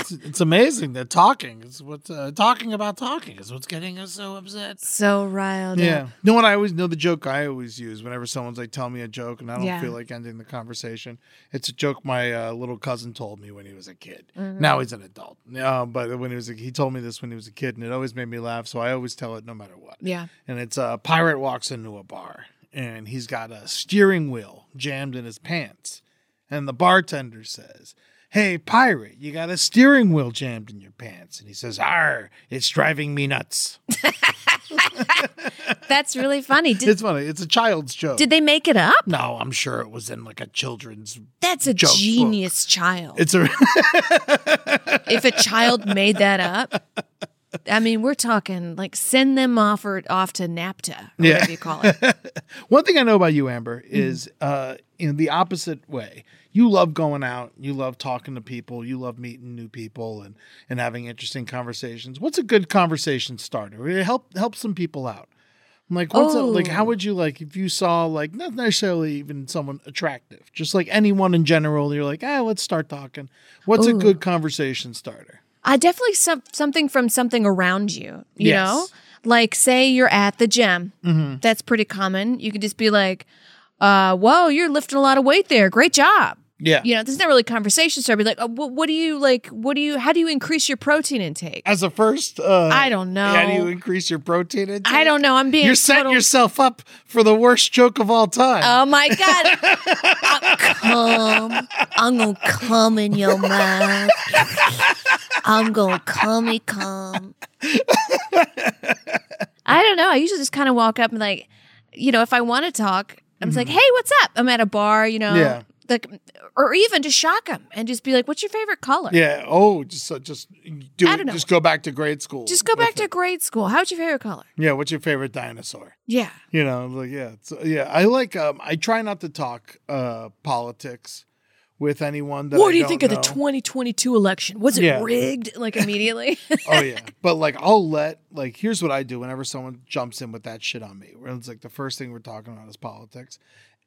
It's, it's amazing that talking is what uh, talking about talking is what's getting us so upset. so riled Yeah. up. You know what I always know the joke I always use whenever someone's like tell me a joke and I don't Yeah. feel like ending the conversation. It's a joke my uh, little cousin told me when he was a kid. Mm-hmm. Now he's an adult. Uh, but when he was a, he told me this when he was a kid and it always made me laugh, so I always tell it no matter what. Yeah. And it's a pirate walks into a bar and he's got a steering wheel jammed in his pants. And the bartender says, Hey, pirate, you got a steering wheel jammed in your pants. And he says, Arr, it's driving me nuts. *laughs* That's really funny. Did, It's funny. It's a child's joke. did they make it up? no, I'm sure it was in like a children's. That's a joke book. genius child. It's a *laughs* if a child made that up, I mean, we're talking like send them off or off to NAPTA, or Yeah. whatever you call it. *laughs* one thing I know about you, Amber, Mm-hmm. is uh, in the opposite way. You love going out. You love talking to people. You love meeting new people and and having interesting conversations. What's a good conversation starter? It help help some people out. I'm Like what's a, like Oh. how would you like if you saw like not necessarily even someone attractive, just like anyone in general. You're like, ah, let's start talking. What's a good conversation starter? I definitely some, something from something around you, you Yes. know? Like, say you're at the gym. Mm-hmm. That's pretty common. You could just be like, uh, whoa, you're lifting a lot of weight there. Great job. Yeah. You know, there's not really conversation starter. Be like, oh, what, what do you like? What do you, how do you increase your protein intake? As a first, uh, I don't know. How do you increase your protein intake? I don't know. I'm being You're setting total- yourself up for the worst joke of all time. Oh my god! *laughs* I'm come. I'm gonna come in your mouth. I'm gonna come and come. I don't know. I usually just kind of walk up and like, you know, if I want to talk, I'm just like, hey, what's up? I'm at a bar, you know, Mm-hmm. Yeah. like, or even just shock them and just be like, what's your favorite color? yeah. Oh, just so just do. I it- don't know. Just go back to grade school. Just go back to it. grade school. How's your favorite color? Yeah. What's your favorite dinosaur? Yeah. You know, like yeah, yeah. I like. Um, I try not to talk uh politics with anyone. That what do you think of the 2022 election? Was it Yeah. rigged? Like *laughs* immediately? oh yeah, *laughs* but like I'll let like here's what I do whenever someone jumps in with that shit on me. Where it's like the first thing we're talking about is politics.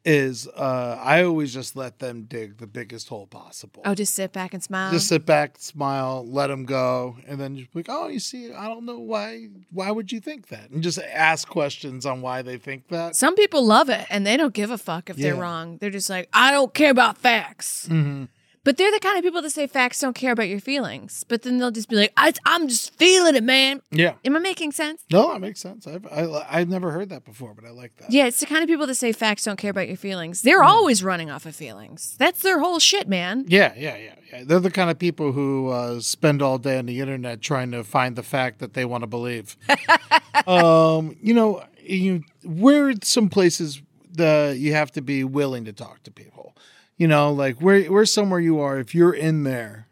Is uh I always just let them dig the biggest hole possible. oh, just sit back and smile. Just sit back, smile, let them go, and then just be like, "Oh, you see, I don't know why. Why would you think that?" And just ask questions on why they think that. Some people love it and they don't give a fuck if they're wrong. They're just like, I don't care about facts. Mm-hmm. But they're the kind of people that say facts don't care about your feelings. But then they'll just be like, I, I'm just feeling it, man. Yeah, Am I making sense? no, that makes sense. I've I, I've never heard that before, but I like that. Yeah, it's the kind of people that say facts don't care about your feelings. They're always running off of feelings. That's their whole shit, man. Yeah, yeah, yeah, yeah. They're the kind of people who uh, spend all day on the internet trying to find the fact that they want to believe. *laughs* um, you know, you where are some places the you have to be willing to talk to people. You know, like where where's somewhere you are. If you're in there,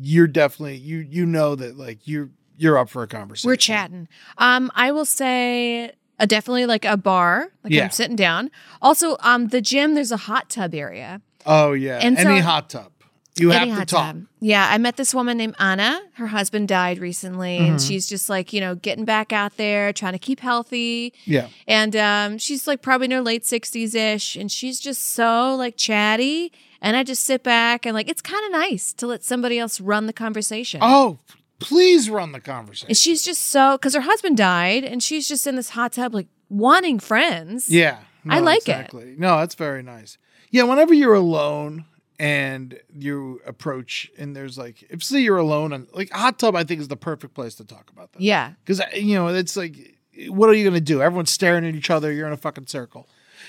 you're definitely you you know that like you're you're up for a conversation. We're chatting. Um, I will say uh, definitely like a bar, like Yeah. I'm sitting down. Also, um, the gym, there's a hot tub area. Oh yeah, And any so- hot tub. You have to talk. Yeah, I met this woman named Anna. Her husband died recently, and Mm-hmm. she's just like, you know, getting back out there, trying to keep healthy. Yeah. And um, she's like probably in her late 60s ish, and she's just so like chatty. And I just sit back and like, it's kind of nice to let somebody else run the conversation. Oh, please run the conversation. And she's just so, because her husband died, and she's just in this hot tub, like wanting friends. Yeah. I no, like it. exactly. No, that's very nice. Yeah, whenever you're alone and you approach and there's like if say you're alone and like hot tub I think is the perfect place to talk about that. Yeah. Cuz uh, you know, it's like what are you going to do? Everyone's staring at each other, you're in a fucking circle.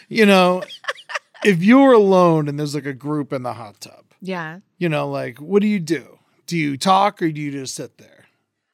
You know, *laughs* if you're alone and there's like a group in the hot tub, Yeah. you know, like what do you do? Do you talk or do you just sit there?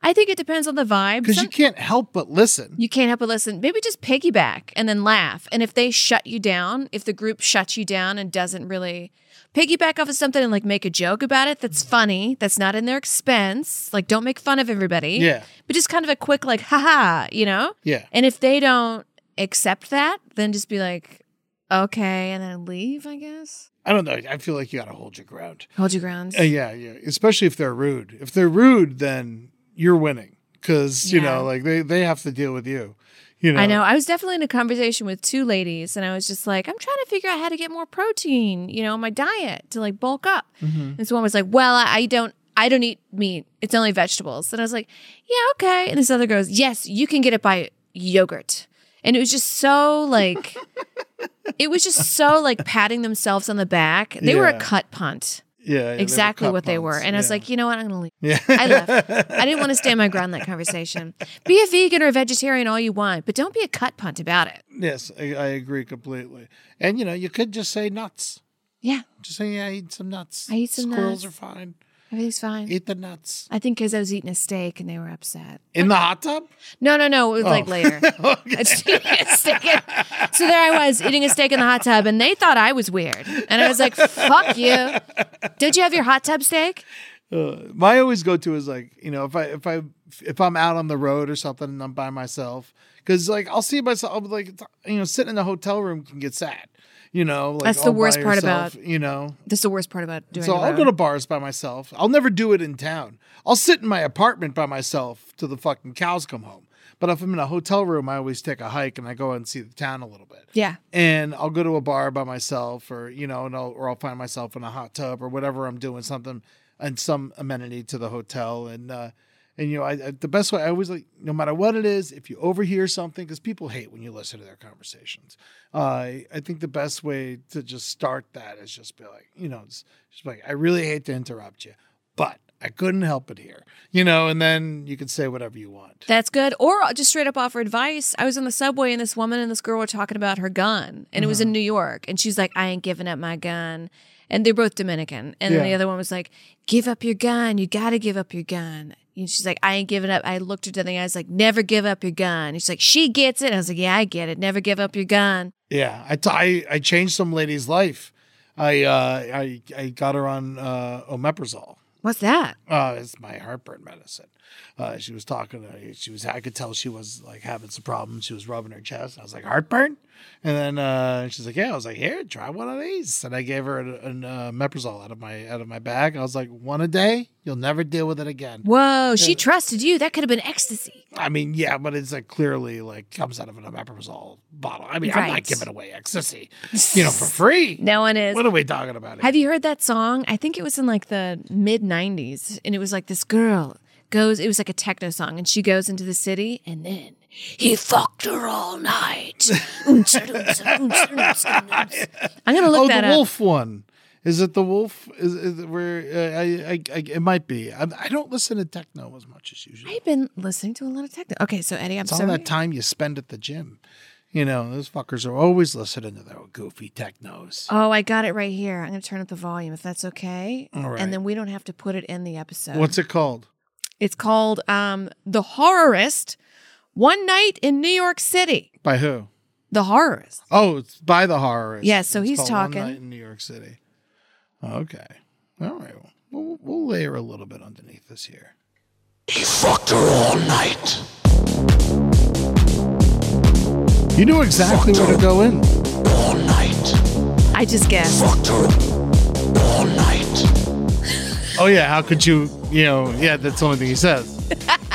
I think it depends on the vibe. Cuz you can't help but listen. You can't help but listen. Maybe just piggyback and then laugh. And if they shut you down, if the group shuts you down and doesn't really piggyback off of something and like make a joke about it that's funny, that's not in their expense, like don't make fun of everybody. Yeah. But just kind of a quick like, haha, you know? Yeah. And if they don't accept that, then just be like, okay, and then leave, I guess. I don't know. I feel like you got to hold your ground. Hold your grounds. Uh, yeah, yeah. Especially if they're rude. If they're rude, then you're winning because you know, like they they have to deal with you. You know. I know. I was definitely in a conversation with two ladies, and I was just like, I'm trying to figure out how to get more protein, you know, my diet to like bulk up. Mm-hmm. And so one was like, Well, I I don't. I don't eat meat. It's only vegetables. And I was like, yeah, okay. And this other girl goes, yes, you can get it by yogurt. And it was just so like, *laughs* it was just so like patting themselves on the back. They were a cut punt. Yeah, yeah, exactly what they were. And I was like, you know what? I'm going to leave. Yeah. I left. I didn't want to stand my *laughs* ground in that conversation. Be a vegan or a vegetarian all you want, but don't be a cut punt about it. yes, I, I agree completely. And you know, you could just say nuts. Yeah, Just say, yeah, I eat some nuts. I eat some Squirrels nuts. are fine. Everything's fine. Eat the nuts. I think because I was eating a steak and they were upset. In the hot tub? No, no, no. It was like Oh. later. *laughs* I was eating a steak in- so there I was eating a steak in the hot tub, and they thought I was weird. And I was like, "Fuck you! Did you have your hot tub steak?" Uh, my always go to is like you know if I if I if I'm out on the road or something and I'm by myself because like I'll see myself I'll be like you know sitting in a hotel room can get sad you know like That's the worst part yourself, about- you know? That's the worst part about doing. so it I'll go to bars by myself. I'll never do it in town. I'll sit in my apartment by myself till the fucking cows come home. But if I'm in a hotel room I always take a hike and I go and see the town a little bit. Yeah. and I'll go to a bar by myself, or you know, and I'll, or I'll find myself in a hot tub or whatever I'm doing something and some amenity to the hotel, and uh, and you know, I, I the best way I always like, no matter what it is, if you overhear something, because people hate when you listen to their conversations, uh, I I think the best way to just start that is just be like, you know, it's just like, I really hate to interrupt you, but I couldn't help it here, you know, and then you can say whatever you want. That's good. Or just straight up offer advice. I was on the subway and this woman and this girl were talking about her gun. And it was in New York. And she's like, I ain't giving up my gun. And they're both Dominican. And then the other one was like, Give up your gun. You got to give up your gun. And she's like, I ain't giving up. I looked her dead in the eyes, like, Never give up your gun. And she's like, She gets it. And I was like, Yeah, I get it. Never give up your gun. Yeah, I, t- I, I changed some lady's life. I uh, I I got her on uh, omeprazole. What's that? Uh, it's my heartburn medicine. Uh, she was talking to she was I could tell she was like having some problems. She was rubbing her chest. I was like heartburn, and then uh, she's like, yeah. I was like, here, try one of these, and I gave her an, uh, omeprazole out of my out of my bag. I was like, one a day, you'll never deal with it again. Whoa, she trusted you. That could have been ecstasy. I mean, yeah, but it's like clearly like comes out of an omeprazole bottle. I mean, I'm not giving away ecstasy, you know, for free. *laughs* No one is. What are we talking about? here? Have you heard that song? I think it was in like the mid 90s. And it was like this girl goes, it was like a techno song. And she goes into the city and then he fucked her all night. I'm going to look oh, that the up. wolf one. Is it the wolf? Is, is it where uh, I, I, I? It might be. I, I don't listen to techno as much as usual. I've been listening to a lot of techno. Okay, so Eddie, I'm It's all that time you spend at the gym. You know, those fuckers are always listening to their goofy technos. Oh, I got it right here. I'm going to turn up the volume if that's okay. All right. And then we don't have to put it in the episode. What's it called? It's called um, The Horrorist One Night in New York City. By who? The Horrors. Oh, it's by the horrorist. Yeah, so It's he's called One talking. Night in New York City. Okay. All right. We'll, we'll layer a little bit underneath this here. He fucked her all night. You knew exactly where to go in. All night. I just guessed. Fucked her all night. Oh yeah, how could you? You know, yeah, that's the only thing he says. *laughs*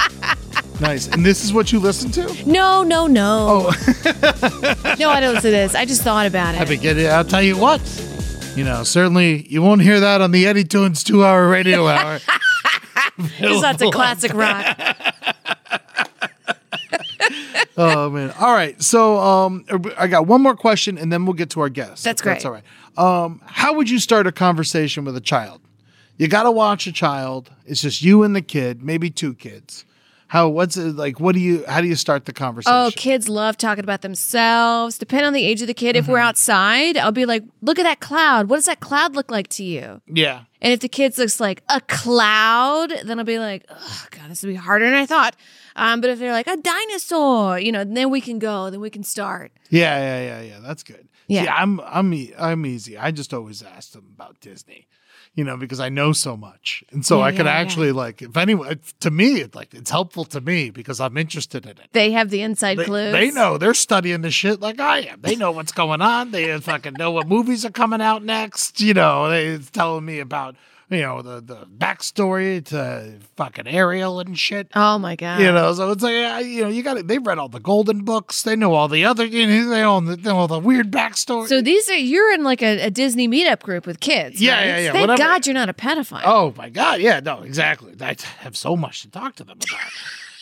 nice. And this is what you listen to? No, no, no. Oh, *laughs* No, I don't listen to this. I just thought about I it. begin. I'll tell you what. You know, certainly you won't hear that on the Eddie Tunes two-hour radio *laughs* hour. Just lots of classic rock. *laughs* oh man! All right, so um, I got one more question, and then we'll get to our guest. That's if That's great. all right. Um, how would you start a conversation with a child? You got to watch a child. It's just you and the kid, maybe two kids. How? What's it like? What do you? How do you start the conversation? Oh, kids love talking about themselves. Depending on the age of the kid, if Mm-hmm. we're outside, I'll be like, look at that cloud. What does that cloud look like to you? Yeah. And if the kids looks like a cloud, then I'll be like, oh, God, this will be harder than I thought. Um, but if they're like a dinosaur, you know, then we can go, then we can start. Yeah, yeah, yeah, yeah. That's good. Yeah. See, I'm I'm I'm easy. I just always ask them about Disney. You know, because I know so much, and so Yeah, I could yeah, yeah. actually like, if anyone, to me, it, like it's helpful to me because I'm interested in it. They have the inside They, clues. they know they're studying the shit like I am. They know what's going on. They fucking know what movies are coming out next. You know, they telling me about you know the the backstory to fucking Ariel and shit. Oh my god. You know, so it's like you know you got They've read all the golden books. They know all the other. You know, they own the, all the weird backstory. So these are you're in like a, a Disney meetup group with kids. Yeah, right? yeah, yeah, Thank whatever. God you're not a pedophile. Oh my god, yeah, no, exactly. I have so much to talk to them about.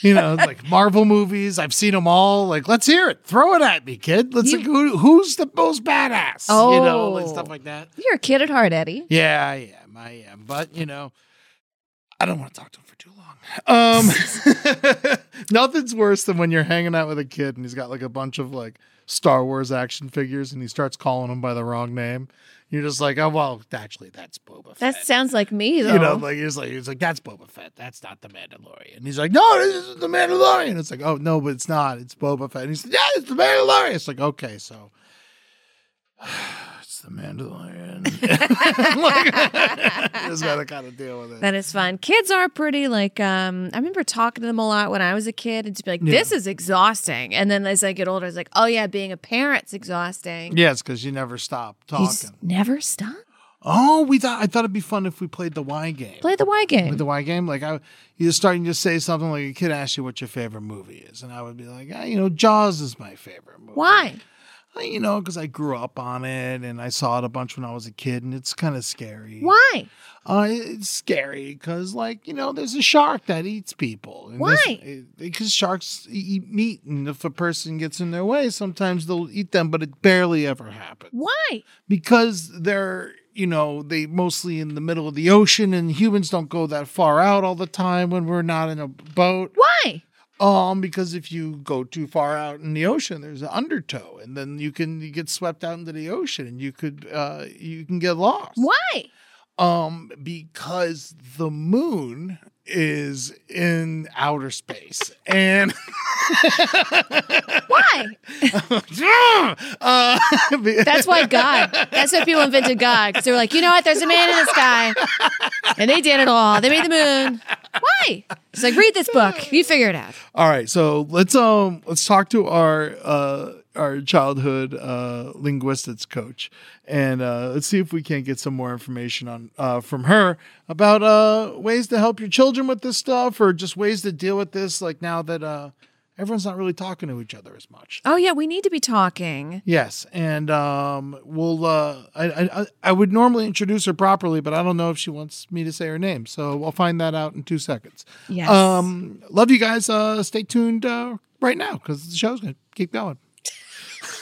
You know, like *laughs* Marvel movies. I've seen them all. Like, let's hear it. Throw it at me, kid. Let's You- like, who, who's the most badass? Oh, you know, like Oh. stuff like that. Oh, you're a kid at heart, Eddie. Yeah, I I am. But you know, I don't want to talk to him for too long. Um, *laughs* nothing's worse than when you're hanging out with a kid and he's got like a bunch of like Star Wars action figures and he starts calling them by the wrong name. You're just like, oh well, actually, that's Boba That sounds like me though. You know, like he's like he's like that's Boba Fett. That's not the Mandalorian. And he's like, no, this is the Mandalorian. It's like, oh no, but it's not. It's Boba Fett. And he's like, yeah, it's the Mandalorian. It's like, okay, so *sighs* the Mandalorian. like, *laughs* just gotta kind of deal with it. that is fun. Kids are pretty like um I remember talking to them a lot when I was a kid and to be like, this is exhausting. And then as I get older, it's like, oh yeah, being a parent's exhausting. yeah, it's because you never stop talking. never stop. Oh, we thought I thought it'd be fun if we played the Y game. Play the Y game. With the Y game, like I, you just starting to say something like a kid asks you what your favorite movie is, and I would be like, ah, you know, Jaws is my favorite movie. Why? You know, because I grew up on it and I saw it a bunch when I was a kid, and it's kind of scary. Why? Uh, it's scary because, like, you know, there's a shark that eats people. And Why? Because sharks eat meat, and if a person gets in their way, sometimes they'll eat them, but it barely ever happens Why? because they're you know they mostly in the middle of the ocean and humans don't go that far out all the time when we're not in a boat Why? Um because if you go too far out in the ocean there's an undertow and then you can you get swept out into the ocean and you could uh you can get lost Why? um because the moon is in outer space and *laughs* Why? *laughs* uh, *laughs* That's why God. That's why people invented God because they were like, you know what? There's a man in the sky, and they did it all. They made the moon. Why? It's like read this book. You figure it out. All right, so let's um let's talk to our uh our childhood uh linguistics coach and uh let's see if we can't get some more information on uh from her about uh ways to help your children with this stuff or just ways to deal with this like now that uh everyone's not really talking to each other as much. Oh yeah, we need to be talking. Yes, and um, we'll. Uh, I, I I would normally introduce her properly, but I don't know if she wants me to say her name, so I'll find that out in two seconds. Yes. Um, love you guys. Uh, stay tuned uh, right now because the show's gonna keep going.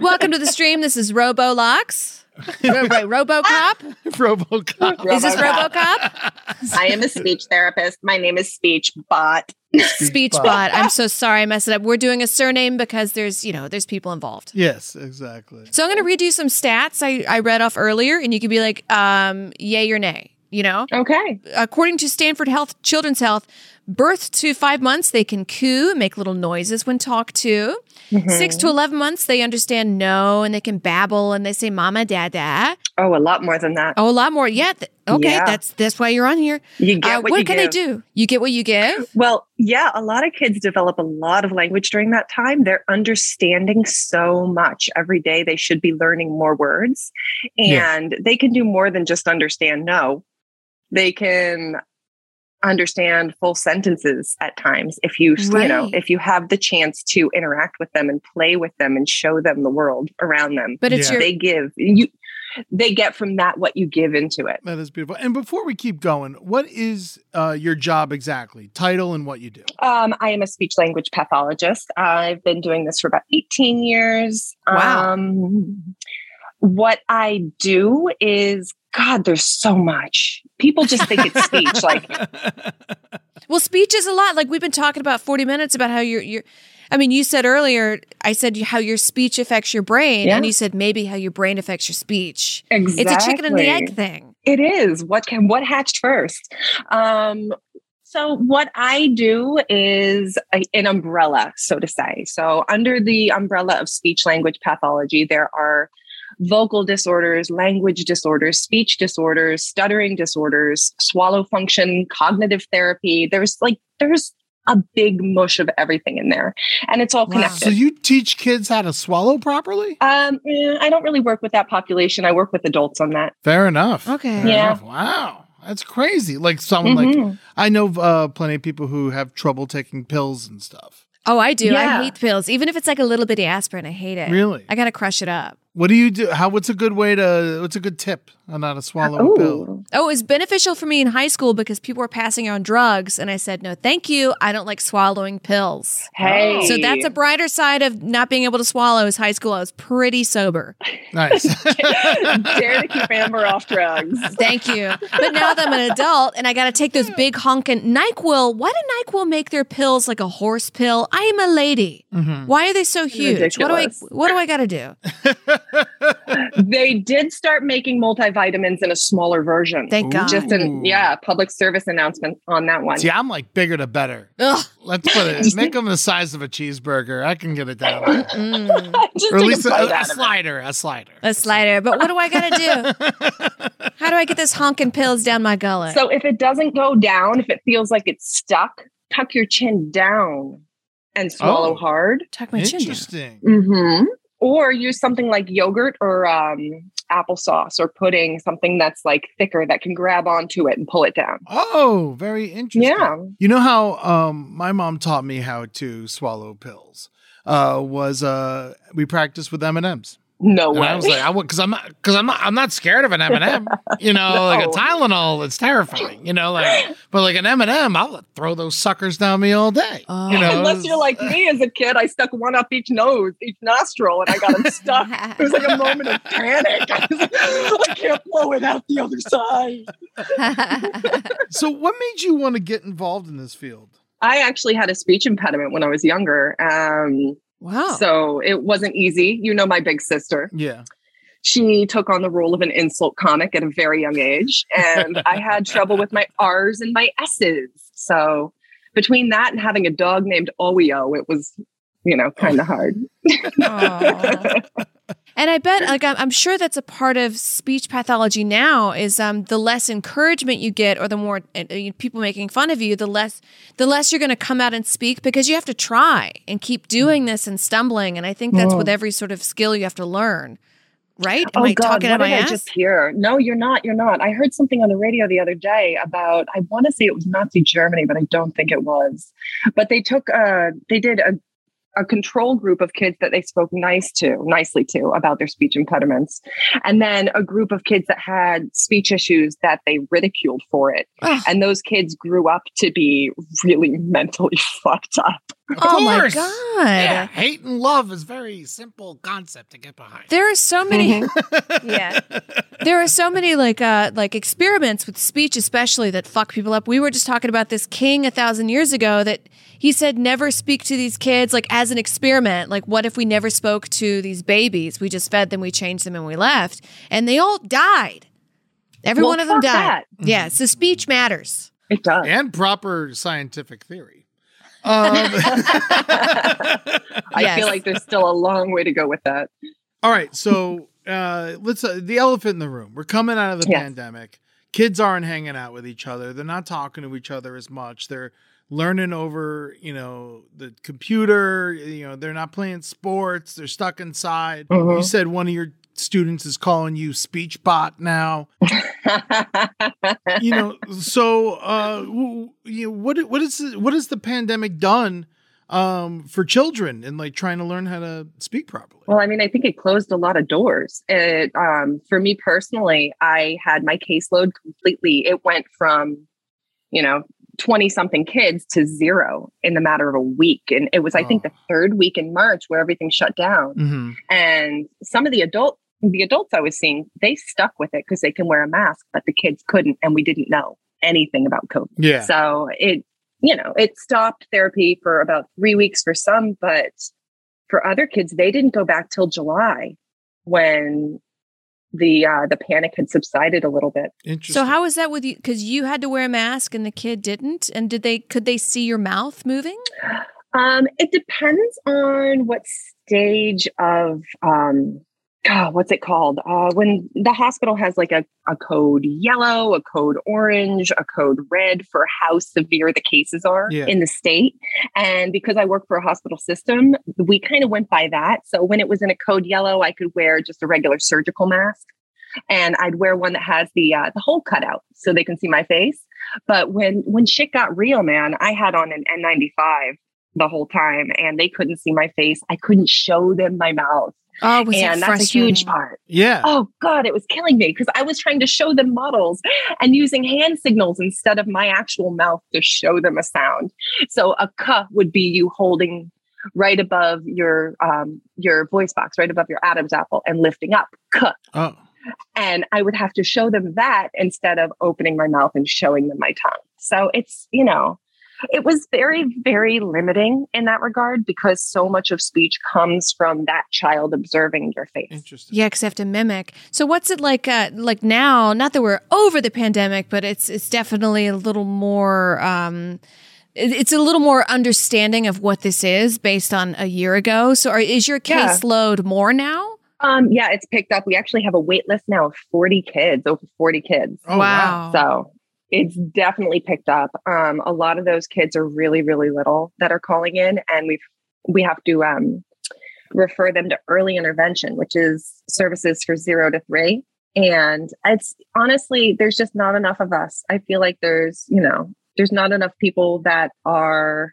Welcome to the stream. This is RoboLox. Ro- right, *laughs* RoboCop. RoboCop. Is this RoboCop? I am a speech therapist. My name is Speech Bot. Speechbot. I'm so sorry I messed it up. We're doing a surname because there's, you know, there's people involved. Yes, exactly. So I'm going to read you some stats I, I read off earlier, and you can be like, um, yay or nay. You know, Okay. according to Stanford Health Children's Health, Birth to five months, they can coo, make little noises when talked to. Six to 11 months, they understand no and they can babble and they say mama, dada. Oh, a lot more than that. Oh, a lot more. Yeah. th- okay. Yeah. That's that's why you're on here. You get Uh, what, you can give. they do? You get what you give? Well, yeah, a lot of kids develop a lot of language during that time. They're understanding so much every day. They should be learning more words Yeah. and they can do more than just understand no. They can understand full sentences at times if you you know if you have the chance to interact with them and play with them and show them the world around them But it's Yeah. your they give you they get from that what you give into it That is beautiful. And before we keep going, what is uh, your job exactly? Title and what you do? Um, I am a speech language pathologist. I've been doing this for about 18 years. Wow. Um, what I do is, God, there's so much. People just think it's speech. Like, *laughs* Well, speech is a lot. Like we've been talking about 40 minutes about how your your I mean, you said earlier, I said how your speech affects your brain, Yeah. and you said maybe how your brain affects your speech. exactly. It's a chicken and the egg thing. It is. What can what hatched first? Um, so what I do is a, an umbrella, so to say. So under the umbrella of speech language pathology, there are vocal disorders, language disorders, speech disorders, stuttering disorders, swallow function, cognitive therapy. There's like there's a big mush of everything in there, and it's all Wow. connected. So you teach kids how to swallow properly? um, eh, I don't really work with that population. I work with adults on that. Fair enough. Okay. Fair Yeah. enough. Wow. That's crazy. Like someone like Mhm. I know uh, plenty of people who have trouble taking pills and stuff. Oh, I do. I hate pills. Even if it's like a little bitty aspirin, I hate it. Really? I got to crush it up. What do you do? How? What's a good way to? What's a good tip on how to swallow a pill? Oh. oh, it was beneficial for me in high school because people were passing on drugs. And I said, no, thank you. I don't like swallowing pills. Hey, So that's a brighter side of not being able to swallow is high school. I was pretty sober. Nice. *laughs* dare to keep Amber off drugs. Thank you. But now that I'm an adult and I got to take those big honking NyQuil, why did NyQuil make their pills like a horse pill? I am a lady. Mm-hmm. Why are they so huge? What do I what do I got to do? *laughs* They did start making multivitamins in a smaller version. Thank God. Just an yeah, public service announcement on that one. See, I'm like bigger to better. Ugh. Let's put it. *laughs* Make them the size of a cheeseburger. I can get it down. Mm, *laughs* or at least a a, a out of it. slider. A slider. a slider. But what do I got to do? *laughs* How do I get this honking pills down my gullet? So if it doesn't go down, if it feels like it's stuck, tuck your chin down and swallow Oh. hard. Tuck my chin down. Interesting. Mm-hmm. Or use something like yogurt or um, applesauce or pudding, something that's like thicker that can grab onto it and pull it down. Oh, very interesting. Yeah. You know how um, my mom taught me how to swallow pills? Uh, was uh, we practiced with M and M's. No And way. I was like, I would, because I'm not, because I'm not, I'm not scared of an M and m *laughs* You know, like a Tylenol, it's terrifying. You know, like, but like an M and m I'll throw those suckers down me all day. Oh. You know, Unless you're like me as a kid, I stuck one up each nose, each nostril, and I got them stuck. It was like a moment of panic. I, was like, I can't blow it out the other side. *laughs* So, what made you want to get involved in this field? I actually had a speech impediment when I was younger. Um, wow. So it wasn't easy. You know, my big sister. Yeah. She took on the role of an insult comic at a very young age. And I had *laughs* trouble with my R's and my S's. So between that and having a dog named Oeo, it was, you know, kind of hard. And I bet, like, I'm, I'm sure that's a part of speech pathology now. Is um, the less encouragement you get, or the more uh, uh, people making fun of you, the less, the less you're going to come out and speak because you have to try and keep doing this and stumbling. And I think that's with every sort of skill you have to learn. Right? Am I talking what did I ass? just hear? No, you're not. You're not. I heard something on the radio the other day about. I want to say it was Nazi Germany, but I don't think it was. But they took. Uh, they did a a control group of kids that they spoke nice to, nicely to about their speech impediments, and then a group of kids that had speech issues that they ridiculed for it. Ugh. And those kids grew up to be really *laughs* mentally fucked up. Oh my god! Yeah. Hate and love is very simple concept to get behind. There are so many. Mm-hmm. *laughs* yeah, there are so many like uh like experiments with speech, especially that fuck people up. We were just talking about this king a thousand years ago that he said never speak to these kids like as an experiment. Like, what if we never spoke to these babies? We just fed them, we changed them, and we left, and they all died. Every Well, one of them died. that. Yeah, so speech matters. It does. and proper scientific theory. Um, *laughs* I Yes. feel like there's still a long way to go with that. all right, so uh, let's uh, the elephant in the room. We're coming out of the Yes. pandemic. Kids aren't hanging out with each other. They're not talking to each other as much. They're learning over, you know, the computer. You know, they're not playing sports. They're stuck inside. You Mhm. said one of your students is calling you speech bot now. you know *laughs* so uh you know, what what is the, what has the pandemic done um for children and like trying to learn how to speak properly Well, I mean, I think it closed a lot of doors. It, um, for me personally, I had my caseload completely. It went from, you know, 20 something kids to zero in the matter of a week. And it was, I think, Oh. the third week in March where everything shut down. mm-hmm. And some of the adult, the adults I was seeing, they stuck with it because they can wear a mask, but the kids couldn't. And we didn't know anything about COVID. yeah So it, you know, it stopped therapy for about three weeks for some, but for other kids, they didn't go back till July when the uh, the panic had subsided a little bit. interesting So how was that with you? Because you had to wear a mask and the kid didn't. And did they? Could they see your mouth moving? Um, it depends on what stage of um, God, what's it called? Uh, when the hospital has like a, a code yellow, a code orange, a code red for how severe the cases are Yeah. in the state. And because I work for a hospital system, we kind of went by that. So when it was in a code yellow, I could wear just a regular surgical mask. And I'd wear one that has the uh, the hole cut out so they can see my face. But when when shit got real, man, I had on an N95 the whole time, and they couldn't see my face. I couldn't show them my mouth, Oh, was it and that's a huge part. yeah Oh God, it was killing me because I was trying to show them models and using hand signals instead of my actual mouth to show them a sound. So a "k" would be you holding right above your um, your voice box, right above your Adam's apple, and lifting up "k." oh And I would have to show them that instead of opening my mouth and showing them my tongue. So it's you know. It was very, very limiting in that regard because so much of speech comes from that child observing your face. interesting Yeah, because they have to mimic. So what's it like? Uh, like now? Not that we're over the pandemic, but it's it's definitely a little more. Um, it's a little more understanding of what this is based on a year ago. So, are, is your Yeah. caseload more now? Um, yeah, it's picked up. We actually have a wait list now of 40 kids, over 40 kids. oh wow, So it's definitely picked up. Um, a lot of those kids are really, really little that are calling in, and we've we have to um, refer them to early intervention, which is services for zero to three. And it's honestly, there's just not enough of us. I feel like there's, you know, there's not enough people that are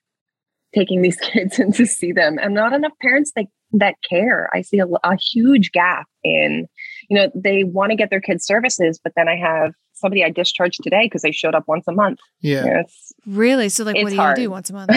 taking these *laughs* kids in to see them, and not enough parents that that care. I see a, a huge gap in, you know, they want to get their kids services, but then I have somebody I discharged today because they showed up once a month. yeah You know, Really? So, like, what It's do you do once a month?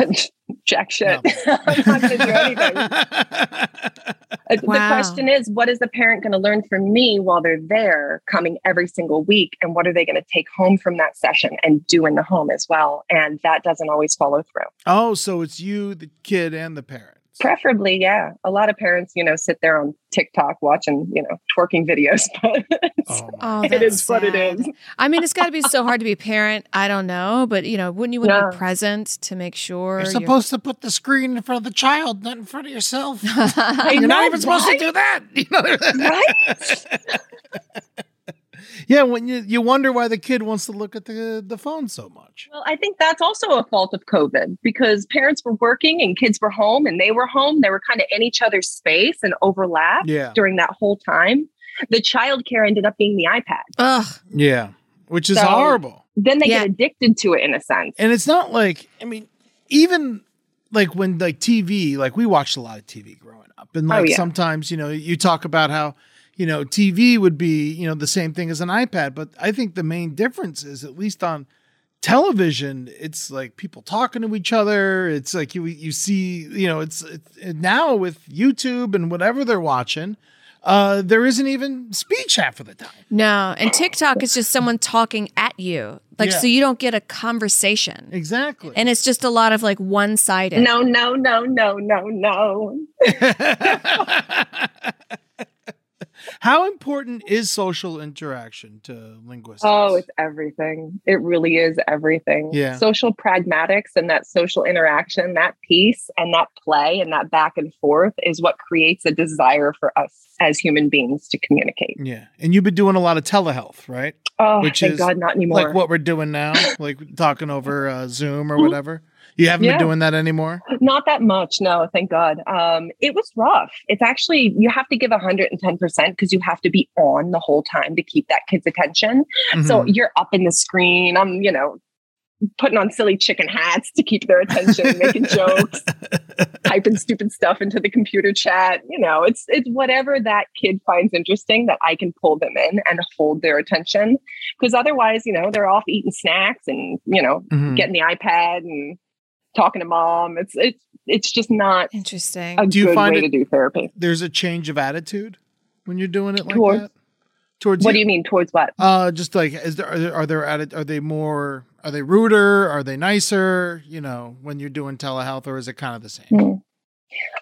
*laughs* jack shit. *laughs* I'm not going to do anything. *laughs* Uh, The question is, what is the parent going to learn from me while they're there, coming every single week, and what are they going to take home from that session and do in the home as well? And that doesn't always follow through. oh so it's you the kid and the parents Preferably, yeah. A lot of parents, you know, sit there on TikTok watching, you know, twerking videos, *laughs* but oh, my. Oh, It that's what it sad. is. I mean, it's got to be so hard to be a parent. I don't know, but you know, wouldn't you want to Yeah. be present to make sure you're you're- supposed to put the screen in front of the child not in front of yourself *laughs* you're not even supposed right? to do that *laughs* you know? Right? Yeah when you you wonder why the kid wants to look at the the phone so much Well, I think that's also a fault of COVID because parents were working and kids were home and they were home. They were kind of in each other's space and overlap yeah during that whole time. The childcare ended up being the iPad. Ugh. yeah which is So- horrible Then they Yeah. get addicted to it in a sense. and it's not like i mean even like when like tv like we watched a lot of tv growing up and Oh, like yeah. sometimes you know you talk about how you know tv would be you know the same thing as an ipad but i think the main difference is at least on television it's like people talking to each other it's like you you see you know it's, it's now with youtube and whatever they're watching uh there isn't even speech half of the time No, and TikTok is just someone talking at you, like Yeah. so you don't get a conversation, exactly and it's just a lot of like one sided. No, no, no, no, no, no. *laughs* *laughs* How important is social interaction to linguistics? Oh, it's everything. It really is everything. Yeah. Social pragmatics and that social interaction, that piece and that play and that back and forth is what creates a desire for us as human beings to communicate. yeah. And you've been doing a lot of telehealth, right? Oh, Which thank is God, not anymore. Like what we're doing now, like talking over uh, Zoom or whatever. You haven't Yeah. been doing that anymore? Not that much, no, thank God. Um, it was rough. It's actually you have to give 110% because you have to be on the whole time to keep that kid's attention. So Mhm. you're up in the screen. I'm, you know, putting on silly chicken hats to keep their attention, making *laughs* jokes, typing stupid stuff into the computer chat. You know, it's it's whatever that kid finds interesting that I can pull them in and hold their attention. Because otherwise, you know, they're off eating snacks and you know Mhm. getting the iPad and talking to mom. It's it's it's just not Interesting. a Do you good find way it- to do therapy. There's a change of attitude when you're doing it like Towards- that. Towards What do you mean towards what? Uh, just like is there are there are there atti- are they more are they ruder? Are they nicer? You know, when you're doing telehealth, or is it kind of the same? Mm.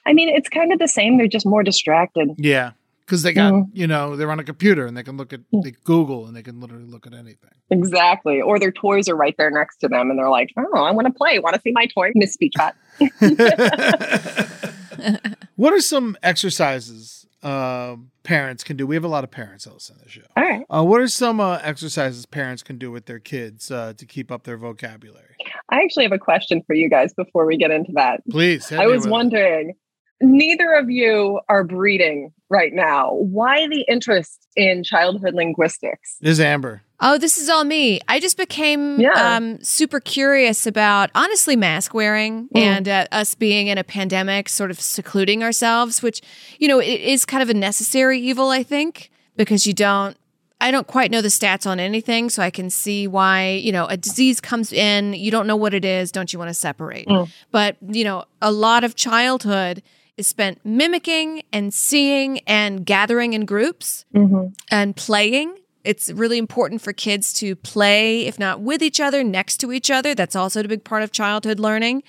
I mean, it's kind of the same. They're just more distracted. Yeah, because they got Mhm. you know they're on a computer and they can look at they Google and they can literally look at anything. Exactly. Or their toys are right there next to them and they're like, oh, I want to play. Want to see my toy? Miss Speech Chat. *laughs* *laughs* what are some exercises um, parents can do? We have a lot of parents that listen to the show. All right. Uh, what are some uh, exercises parents can do with their kids uh, to keep up their vocabulary? I actually have a question for you guys before we get into that. Please. I was wondering it. Wondering, neither of you are breeding right now. Why the interest in childhood linguistics? This is Amber. Oh, this is all me. I just became Yeah. um, super curious about, honestly, mask wearing Mm. and uh, us being in a pandemic, sort of secluding ourselves, which, you know, it is kind of a necessary evil, I think, because you don't. I don't quite know the stats on anything, so I can see why, you know, a disease comes in, you don't know what it is, don't you want to separate? Mm. But, you know, a lot of childhood is spent mimicking and seeing and gathering in groups Mm-hmm. and playing. It's really important for kids to play, if not with each other, next to each other. That's also a big part of childhood learning.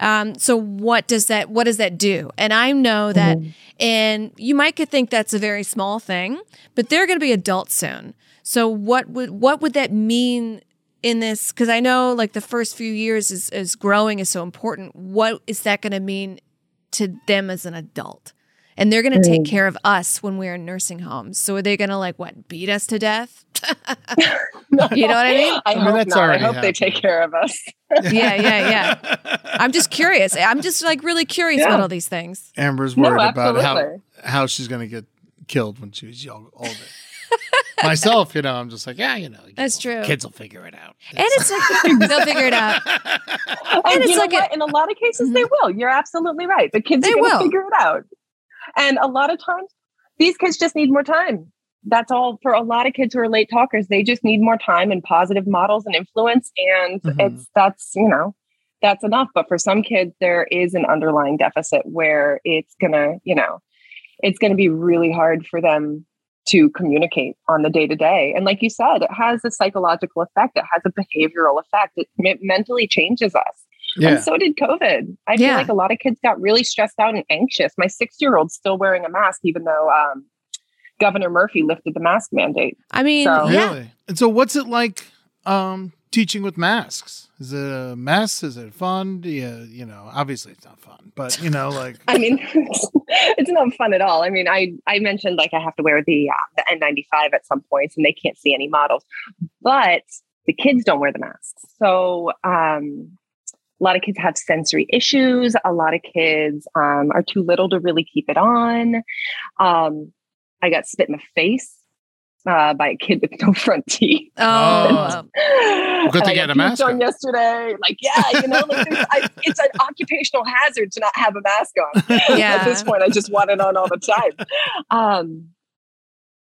Um, so what does that what does that do? And I know that and you might could think that's a very small thing, but they're gonna be adults soon. So what would what would that mean in this? Because I know like the first few years is, is growing is so important. What is that gonna mean to them as an adult? And they're going to take care of us when we're in nursing homes. So are they going to like what beat us to death? *laughs* *laughs* You know what I mean? I, I mean, hope that's not. I already hope they take care of us. *laughs* yeah, yeah, yeah. I'm just curious. I'm just like really curious Yeah. about all these things. Amber's No, worried about how how she's going to get killed when she's young, older. Myself, you know, I'm just like, yeah, you know, That's true. Kids will figure it out. And it's like *laughs* *laughs* they'll figure it out. And it's like a- in a lot of cases, they will. You're absolutely right. The kids They are will. figure it out. And a lot of times, these kids just need more time. That's all for a lot of kids who are late talkers. They just need more time and positive models and influence. And Mhm. it's that's, you know, that's enough. But for some kids, there is an underlying deficit where it's going to, you know, it's going to be really hard for them to communicate on the day to day. And like you said, it has a psychological effect, it has a behavioral effect. It, it mentally changes us. Yeah. And so did COVID. I feel like a lot of kids got really stressed out and anxious. My six year old's still wearing a mask, even though um, Governor Murphy lifted the mask mandate. I mean, So- yeah. Really? And so, what's it like um, teaching with masks? Is it a mess? Is it fun? Do you, you know, obviously it's not fun, but you know, like, *laughs* I mean, *laughs* it's not fun at all. I mean, I I mentioned like I have to wear the uh, the N95 at some points, and they can't see any models, but the kids don't wear the masks. So um, a lot of kids have sensory issues. A lot of kids um, are too little to really keep it on. Um, I got spit in the face uh, by a kid with no *laughs* front teeth. Oh, Oh. Good And to I get a mask on on. yesterday. Like, yeah, you know, like I, *laughs* it's an occupational hazard to not have a mask on. Yeah. At this point, I just want it on all the time. Um,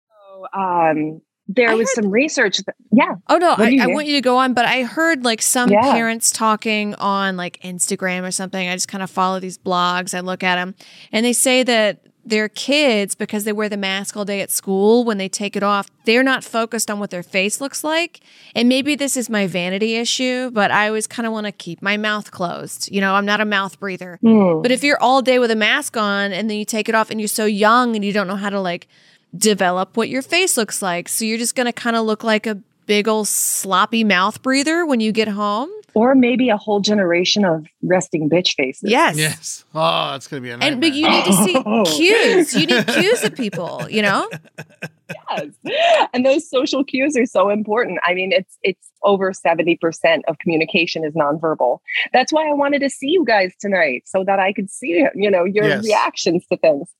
so um, there I was heard- some research. That, yeah, Oh no, I, I want you to go on, but I heard like some Yeah. parents talking on like Instagram or something. I just kind of follow these blogs. I look at them, and they say that their kids, because they wear the mask all day at school, when they take it off, they're not focused on what their face looks like. And maybe this is my vanity issue, but I always kind of want to keep my mouth closed. You know, I'm not a mouth breather. Hmm. But if you're all day with a mask on and then you take it off and you're so young and you don't know how to like develop what your face looks like. So you're just going to kind of look like a big old sloppy mouth breather when you get home. Or maybe a whole generation of resting bitch faces. Yes. Yes. Oh, it's gonna be a nightmare. And but you need to see *laughs* cues. You need cues of people, you know? yes. And those social cues are so important. I mean, it's it's over 70% of communication is nonverbal. That's why I wanted to see you guys tonight so that I could see, you know, your Yes. reactions to things.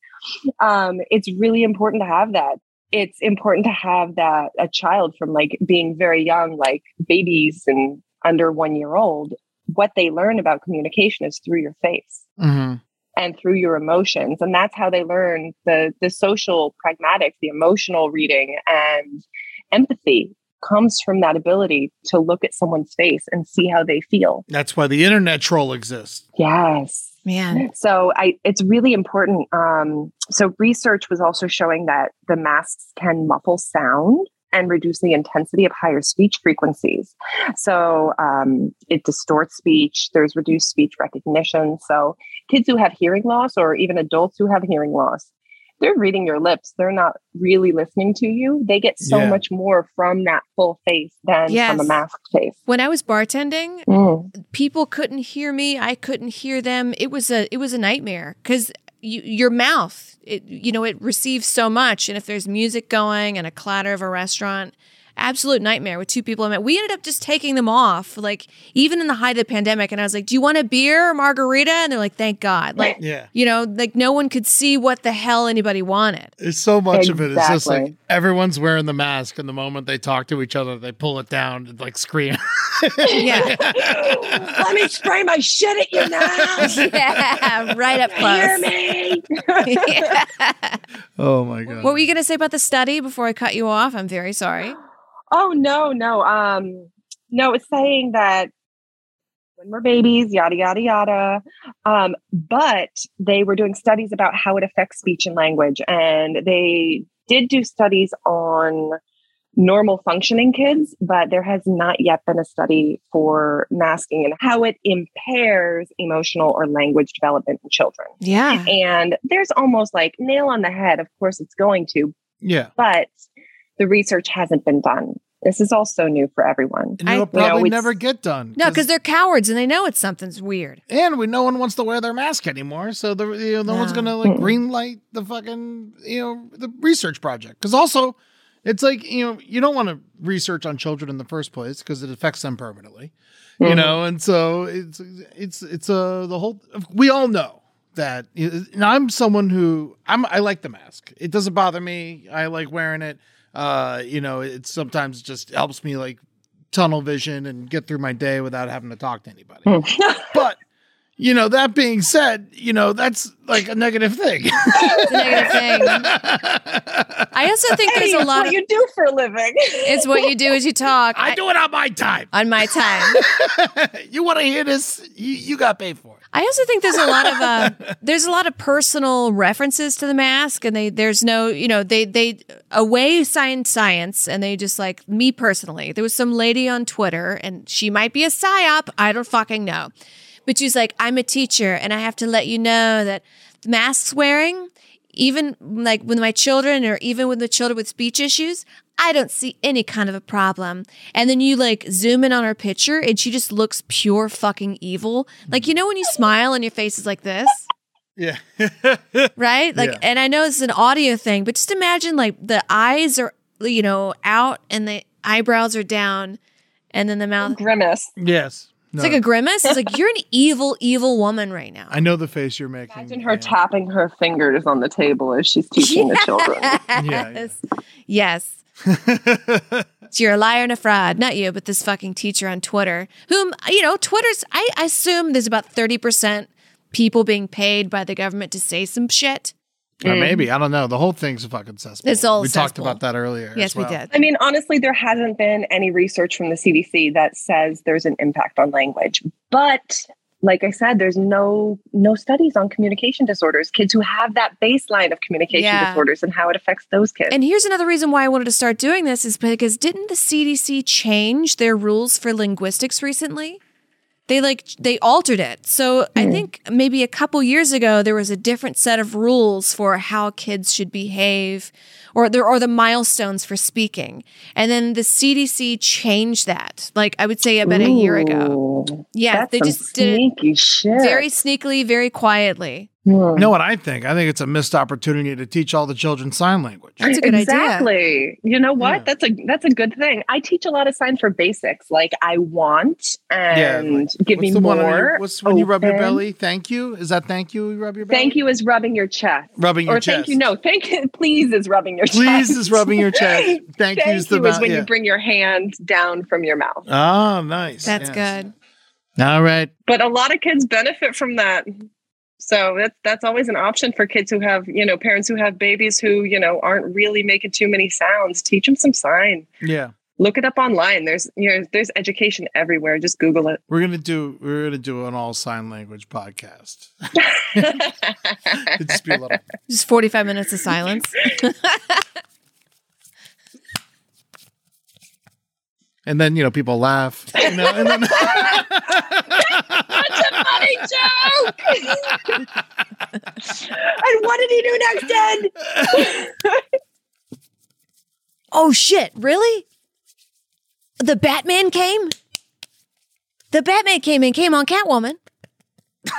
Um, it's really important to have that. It's important to have that a child from like being very young, like babies and under one year old, what they learn about communication is through your face Mhm. and through your emotions and that's how they learn the the social pragmatics the emotional reading and empathy comes from that ability to look at someone's face and see how they feel That's why the internet troll exists. yes Man. so i it's really important um so research was also showing that the masks can muffle sound and reduce the intensity of higher speech frequencies so um, it distorts speech there's reduced speech recognition so kids who have hearing loss or even adults who have hearing loss they're reading your lips they're not really listening to you they get so Yeah. much more from that full face than from a masked face When I was bartending, Mm. people couldn't hear me. I couldn't hear them. It was a it was a nightmare because you, your mouth, it you know, it receives so much, and if there's music going and a clatter of a restaurant, absolute nightmare with two people I met. We ended up just taking them off, like even in the height of the pandemic. And I was like, "Do you want a beer or margarita?" And they're like, "Thank God!" Like Yeah. you know, like no one could see what the hell anybody wanted. It's so much of it. It's just like everyone's wearing the mask, and the moment they talk to each other, they pull it down and like scream. *laughs* Yeah, *laughs* let me spray my shit at you now *laughs* yeah, right up close. hear close. me *laughs* oh my god! What were you going to say about the study before I cut you off? I'm very sorry. Oh no, no. Um no, it's saying that when we're babies, yada yada yada. Um, but they were doing studies about how it affects speech and language. And they did do studies on normal functioning kids, but there has not yet been a study for masking and how it impairs emotional or language development in children. Yeah. And there's almost like nail on the head. Of course, it's going to, yeah, but the research hasn't been done. This is all so new for everyone. and I- it'll you know, probably never get done. No, because they're cowards and they know it's something's weird. and we no one wants to wear their mask anymore, so the you know, no one's gonna like green light the fucking you know the research project. Because also, it's like you know you don't want to research on children in the first place because it affects them permanently, you Mhm. know. And so it's it's it's uh the whole we all know that. And I'm someone who I'm I like the mask. It doesn't bother me. I like wearing it. Uh, you know, it sometimes just helps me like tunnel vision and get through my day without having to talk to anybody. But you know, that being said, you know, that's like a negative thing. *laughs* It's a negative thing. I also think Hey, there's a lot what of you do for a living. it's what you do as you talk. I do it on my time. on my time. *laughs* you want to hear this? You, you got paid for it. I also think there's a lot of uh, *laughs* there's a lot of personal references to the mask, and they there's no you know they they away science science, and they just like me personally. There was some lady on Twitter, and she might be a psyop. I don't fucking know, but she's like, I'm a teacher, and I have to let you know that masks wearing, even like with my children, or even with the children with speech issues. I don't see any kind of a problem. And then you like zoom in on her picture and she just looks pure fucking evil. Like, you know, when you smile and your face is like this, Yeah. *laughs* right? Like, Yeah. and I know it's an audio thing, but just imagine like the eyes are, you know, out and the eyebrows are down and then the mouth. Grimace. yes. It's like a grimace. It's like, you're an *laughs* evil, evil woman right now. I know the face you're making. Imagine her and- tapping her fingers on the table as she's teaching the children. *laughs* Yes. Yes. *laughs* So you're a liar and a fraud. Not you, but this fucking teacher on Twitter, whom, you know, Twitter's, I, I assume there's about 30% people being paid by the government to say some shit. Or maybe I don't know. The whole thing's a fucking cesspool. It's all we talked about that earlier. Yes, as we did. I mean, honestly, there hasn't been any research from the CDC that says there's an impact on language. But like I said, there's no no studies on communication disorders, kids who have that baseline of communication Yeah. disorders and how it affects those kids. And here's another reason why I wanted to start doing this is because didn't the CDC change their rules for linguistics recently? They like they altered it. So I Hmm. think maybe a couple years ago there was a different set of rules for how kids should behave or the or the milestones for speaking. And then the CDC changed that. Like I would say about a year ago. Yeah, they just did it shit. very sneakily, very quietly. Hmm. You know what I think? I think it's a missed opportunity to teach all the children sign language. That's a good idea. exactly. You know what? Yeah. That's a that's a good thing. I teach a lot of signs for basics, like I want and give me What's the one on more. your- what's when you rub your belly? Thank you. Is that thank you? You rub your belly. Thank you is rubbing your chest. Rubbing your or chest. thank you. No, thank you. *laughs* Please is rubbing your chest. Please is rubbing your chest. *laughs* Thank, Thank you is the you is when yeah. you bring your hand down from your mouth. Oh, nice. That's Yes. good. All right. But a lot of kids benefit from that. So that's that's always an option for kids who have, you know, parents who have babies who, you know, aren't really making too many sounds. Teach them some sign. Yeah. Look it up online. There's you know, there's education everywhere. Just Google it. We're gonna do we're gonna do an all sign language podcast. *laughs* It'd just be a little Just 45 minutes of silence. and then you know people laugh. You know, and then Funny joke. *laughs* and what did he do next, Ed? Oh shit, really? The Batman came? The Batman came and came on Catwoman. *laughs*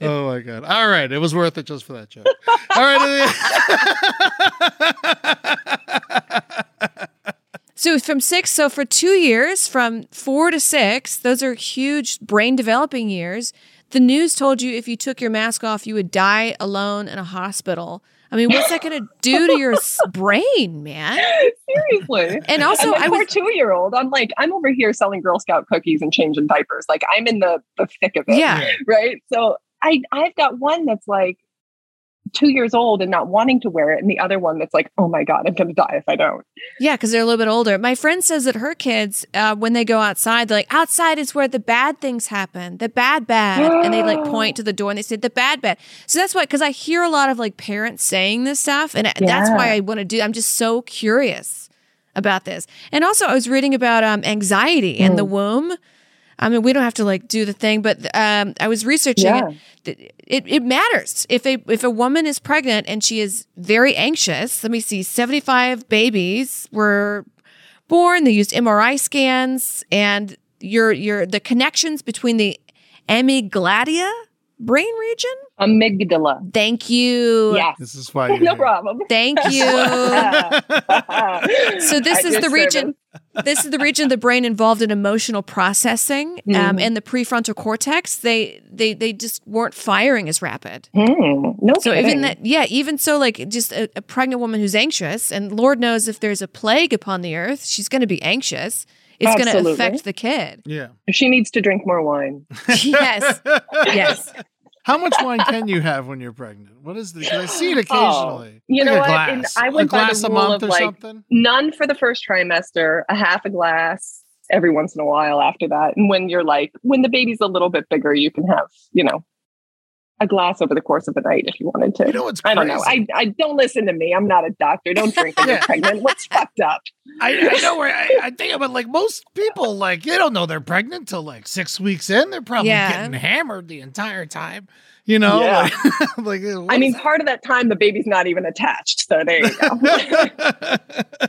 Oh my god. All right. It was worth it just for that joke. All right. *laughs* So from six, so for two years, from four to six, those are huge brain developing years. The news told you if you took your mask off, you would die alone in a hospital. I mean, what's that going to do to your s- *laughs* brain, man? Seriously. And also, and I poor was two-year-old. I'm like, I'm over here selling Girl Scout cookies and changing diapers. Like I'm in the the thick of it. yeah, right? So I I've got one that's like two years old and not wanting to wear it, and the other one that's like, oh my god, I'm gonna die if I don't. yeah, because they're a little bit older. My friend says that her kids, uh, when they go outside, they're like, outside is where the bad things happen, the bad, bad, and they like point *gasps* to the door and they say the bad, bad. So that's why, because I hear a lot of like parents saying this stuff, and that's why I want to do. I'm just so curious about this. And also, I was reading about um, anxiety in the womb. I mean, we don't have to like do the thing, but um, I was researching Yeah. it. It, it matters if a if a woman is pregnant and she is very anxious. Let me see, seventy five babies were born. They used MRI scans, and your your the connections between the amygdala brain region. Amygdala. Thank you. Yes. this is why *laughs* No here. problem. Thank you. *laughs* So this At is your the region. This is the region of the brain involved in emotional processing, Mm-hmm. um, and the prefrontal cortex. They they they just weren't firing as rapid. Hmm, no So kidding. even that, yeah, even so, like just a, a pregnant woman who's anxious, and Lord knows if there's a plague upon the earth, she's going to be anxious. It's going to affect the kid. Yeah. she needs to drink more wine. *laughs* yes, yes. How much wine can you have when you're pregnant? What is the? 'cause I see it *laughs* oh, occasionally. Oh, you Like know a what? And Glass. I a went by the glass a rule month of, or like, something. None for the first trimester, a half a glass every once in a while after that. And when you're like, when the baby's a little bit bigger, you can have, you know, a glass over the course of the night if you wanted to. You know what's I don't know. I. I don't listen to me. I'm not a doctor. Don't drink when *laughs* Yeah. you're pregnant. What's fucked up? I, I know where I, I think about like most people like they don't know they're pregnant till like six weeks in. They're probably Yeah. getting hammered the entire time. You know, Yeah. like, *laughs* like I mean, part of that time the baby's not even attached. So there you go. *laughs*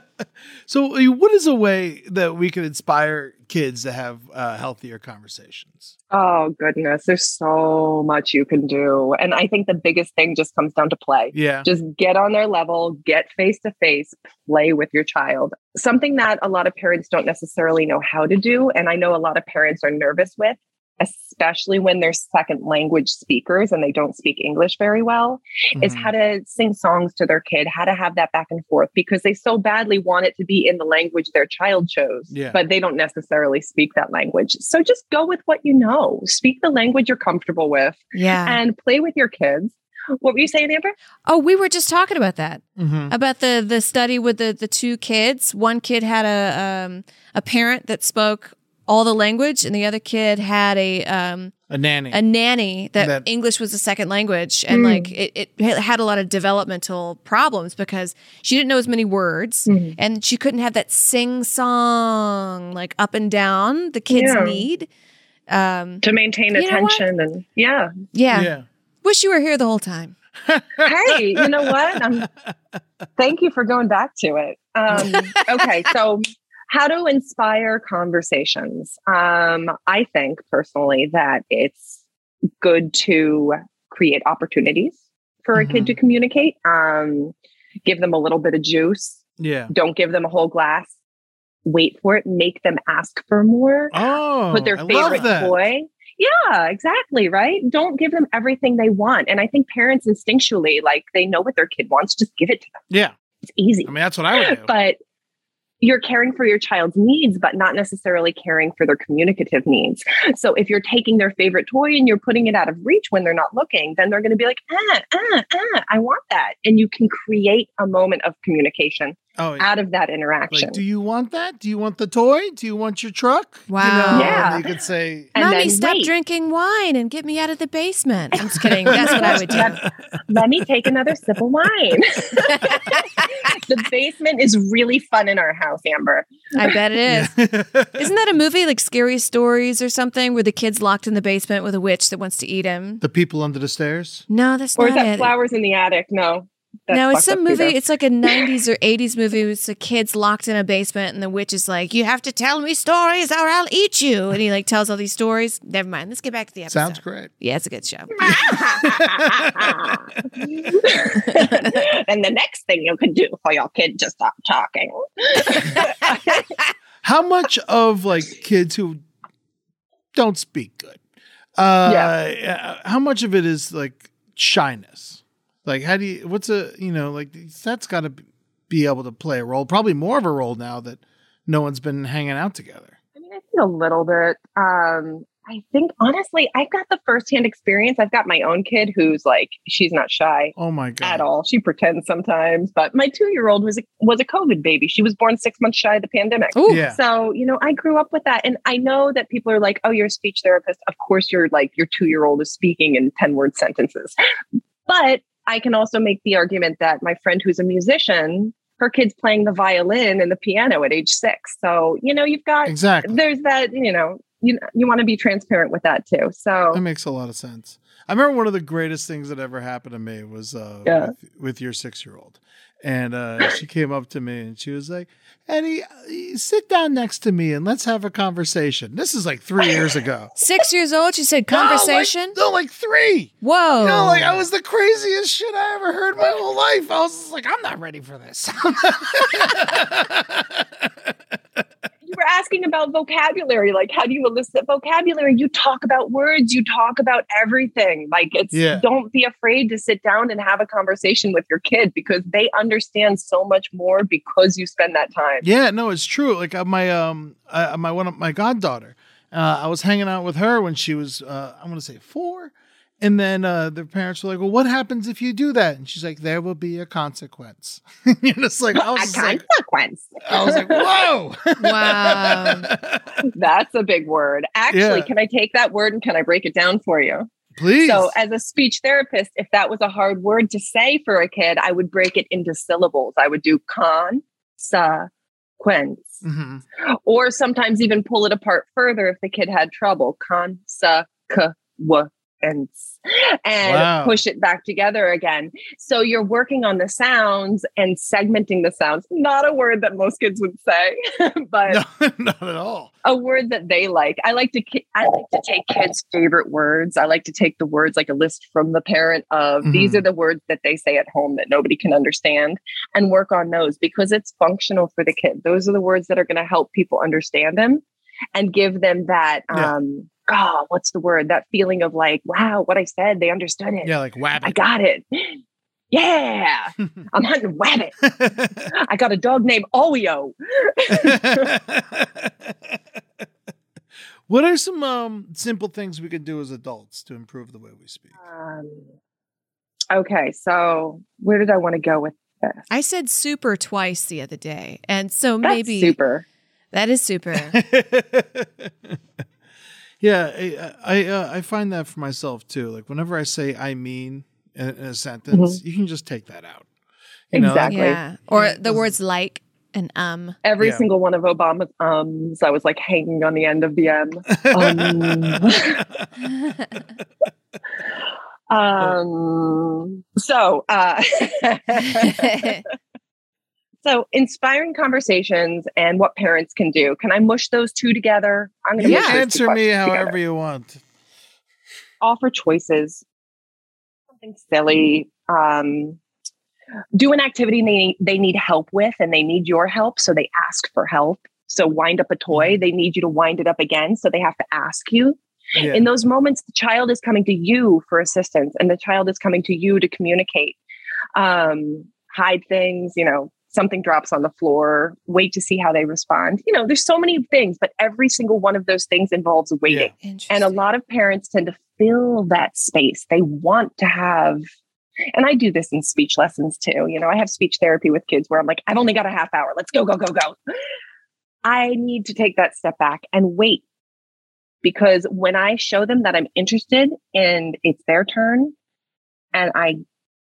so uh, what is a way that we can inspire kids to have uh, healthier conversations? oh goodness, there's so much you can do. And I think the biggest thing just comes down to play. Yeah. Just get on their level, get face to face, play with your child. Something that a lot of parents don't necessarily know how to do. And I know a lot of parents are nervous with, especially when they're second language speakers and they don't speak English very well, is Mhm. how to sing songs to their kid, how to have that back and forth because they so badly want it to be in the language their child chose, Yeah. but they don't necessarily speak that language. So just go with what you know, speak the language you're comfortable with Yeah. and play with your kids. What were you saying, Amber? Oh, we were just talking about that. Mhm. About the the study with the the two kids. One kid had a um a parent that spoke all the language, and the other kid had a um A nanny. a nanny that, That- English was a second language and like it, it had a lot of developmental problems because she didn't know as many words and she couldn't have that sing song like up and down the kids Yeah. need. Um, to maintain You know what? attention and yeah. yeah. yeah. Wish you were here the whole time. *laughs* hey, you know what? Um, thank you for going back to it. Um, okay, so how to inspire conversations. Um, I think personally that it's good to create opportunities for a kid to communicate. Um, give them a little bit of juice. Yeah. Don't give them a whole glass. Wait for it. Make them ask for more Oh, put their I favorite toy. Yeah, exactly. Right. Don't give them everything they want. And I think parents instinctually, like they know what their kid wants, just give it to them. Yeah. It's easy. I mean, that's what I would do. *laughs* but you're caring for your child's needs, but not necessarily caring for their communicative needs. So if you're taking their favorite toy and you're putting it out of reach when they're not looking, then they're going to be like, ah, ah, ah, I want that. And you can create a moment of communication oh, out of that interaction. like, do you want that? Do you want the toy? Do you want your truck? Wow. You know, Yeah. you could say, *laughs* And Mommy, stop wait. drinking wine and get me out of the basement. I'm just kidding. That's what I would do. *laughs* Let me take another sip of wine. *laughs* the basement is really fun in our house, Amber. I bet it is. Isn't that a movie like Scary Stories or something where the kid's locked in the basement with a witch that wants to eat him? the people under the stairs. No, that's Or is that it. flowers in the attic? No. That's no, it's fucked some movie. either. It's like a 90s or 80s movie. It's the kids locked in a basement, and the witch is like, "You have to tell me stories, or I'll eat you." And he like tells all these stories. Never mind. Let's get back to the episode. Sounds great. Yeah, it's a good show. *laughs* and the next thing you can do for your kid to stop talking. *laughs* How much of like kids who don't speak good? Uh, yeah. How much of it is like shyness? Like, how do you? What's a you know like that's got to be able to play a role. Probably more of a role now that no one's been hanging out together. I mean, I think a little bit. Um, I think honestly, I've got the firsthand experience. I've got my own kid who's like, she's not shy Oh my god! at all. She pretends sometimes, but my two-year-old was a, was a COVID baby. She was born six months shy of the pandemic. Ooh. Yeah. So, you know, I grew up with that. And I know that people are like, oh, you're a speech therapist. Of course, you're like, your two year old is speaking in 10 word sentences. But I can also make the argument that my friend who's a musician, her kid's playing the violin and the piano at age six. So, you know, you've got, Exactly. there's that, you know, you, you want to be transparent with that too. So, That makes a lot of sense. I remember one of the greatest things that ever happened to me was uh, Yeah. with, with your six year old. And uh, she came up to me and she was like, Eddie, uh, sit down next to me and let's have a conversation. This is like three years ago. *laughs* Six years old. She said conversation. No, like, no, like three. Whoa. You know, like I was the craziest shit I ever heard in my whole life. I was just like, I'm not ready for this. *laughs* *laughs* asking about vocabulary. Like, how do you elicit vocabulary? You talk about words, you talk about everything. Like, it's Yeah. don't be afraid to sit down and have a conversation with your kid because they understand so much more because you spend that time. Yeah, no, it's true. Like uh, my um, uh, my one of my goddaughter, uh, I was hanging out with her when she was uh, I'm gonna say four, and then uh, the parents were like, "Well, what happens if you do that?" And she's like, "There will be a consequence." *laughs* You're just like, I was A just like, consequence. I was like, "Whoa, *laughs* Wow. *laughs* That's a big word. Actually, Yeah. can I take that word and can I break it down for you? please." So, as a speech therapist, if that was a hard word to say for a kid, I would break it into syllables. I would do con, sa, quens. Mhm. or sometimes even pull it apart further if the kid had trouble. Con, sa, k, w, and and Wow. push it back together again. So you're working on the sounds and segmenting the sounds. Not a word that most kids would say, *laughs* but No, *laughs* not at all. a word that they like. I like to I like to take kids' favorite words. I like to take the words like a list from the parent of these Mhm. are the words that they say at home that nobody can understand and work on those because it's functional for the kid. Those are the words that are going to help people understand them and give them that Yeah. Oh, what's the word? That feeling of like, wow, what I said, they understood it. Yeah, like wabbit. I got it. *gasps* Yeah, *laughs* I'm hunting rabbit. I got a dog named Olio. *laughs* what are some um, simple things we can do as adults to improve the way we speak? Um, okay, so where did I want to go with this? I said super twice the other day. And so That's maybe super. that is super. *laughs* Yeah, I I, uh, I find that for myself too. Like whenever I say "I mean" in, in a sentence, you can just take that out. You know, Exactly. Yeah. Or Yeah, the words like and um. Every Yeah. single one of Obama's ums, I was like hanging on the end of the M. Um, um, *laughs* so, uh, *laughs* *laughs* so inspiring conversations and what parents can do. Can I mush those two together? I'm going to Yeah. answer me however you want. offer choices, something silly, um, do an activity they, they need help with and they need your help. So they ask for help. So wind up a toy, they need you to wind it up again. So they have to ask you. Yeah. In those moments, the child is coming to you for assistance and the child is coming to you to communicate. Um, hide things, you know, something drops on the floor, wait to see how they respond. You know, there's so many things, but every single one of those things involves waiting. And a lot of parents tend to fill that space. They want to have, and I do this in speech lessons too. You know, I have speech therapy with kids where I'm like, I've only got a half hour. Let's go, go, go, go. I need to take that step back and wait because when I show them that I'm interested and it's their turn and I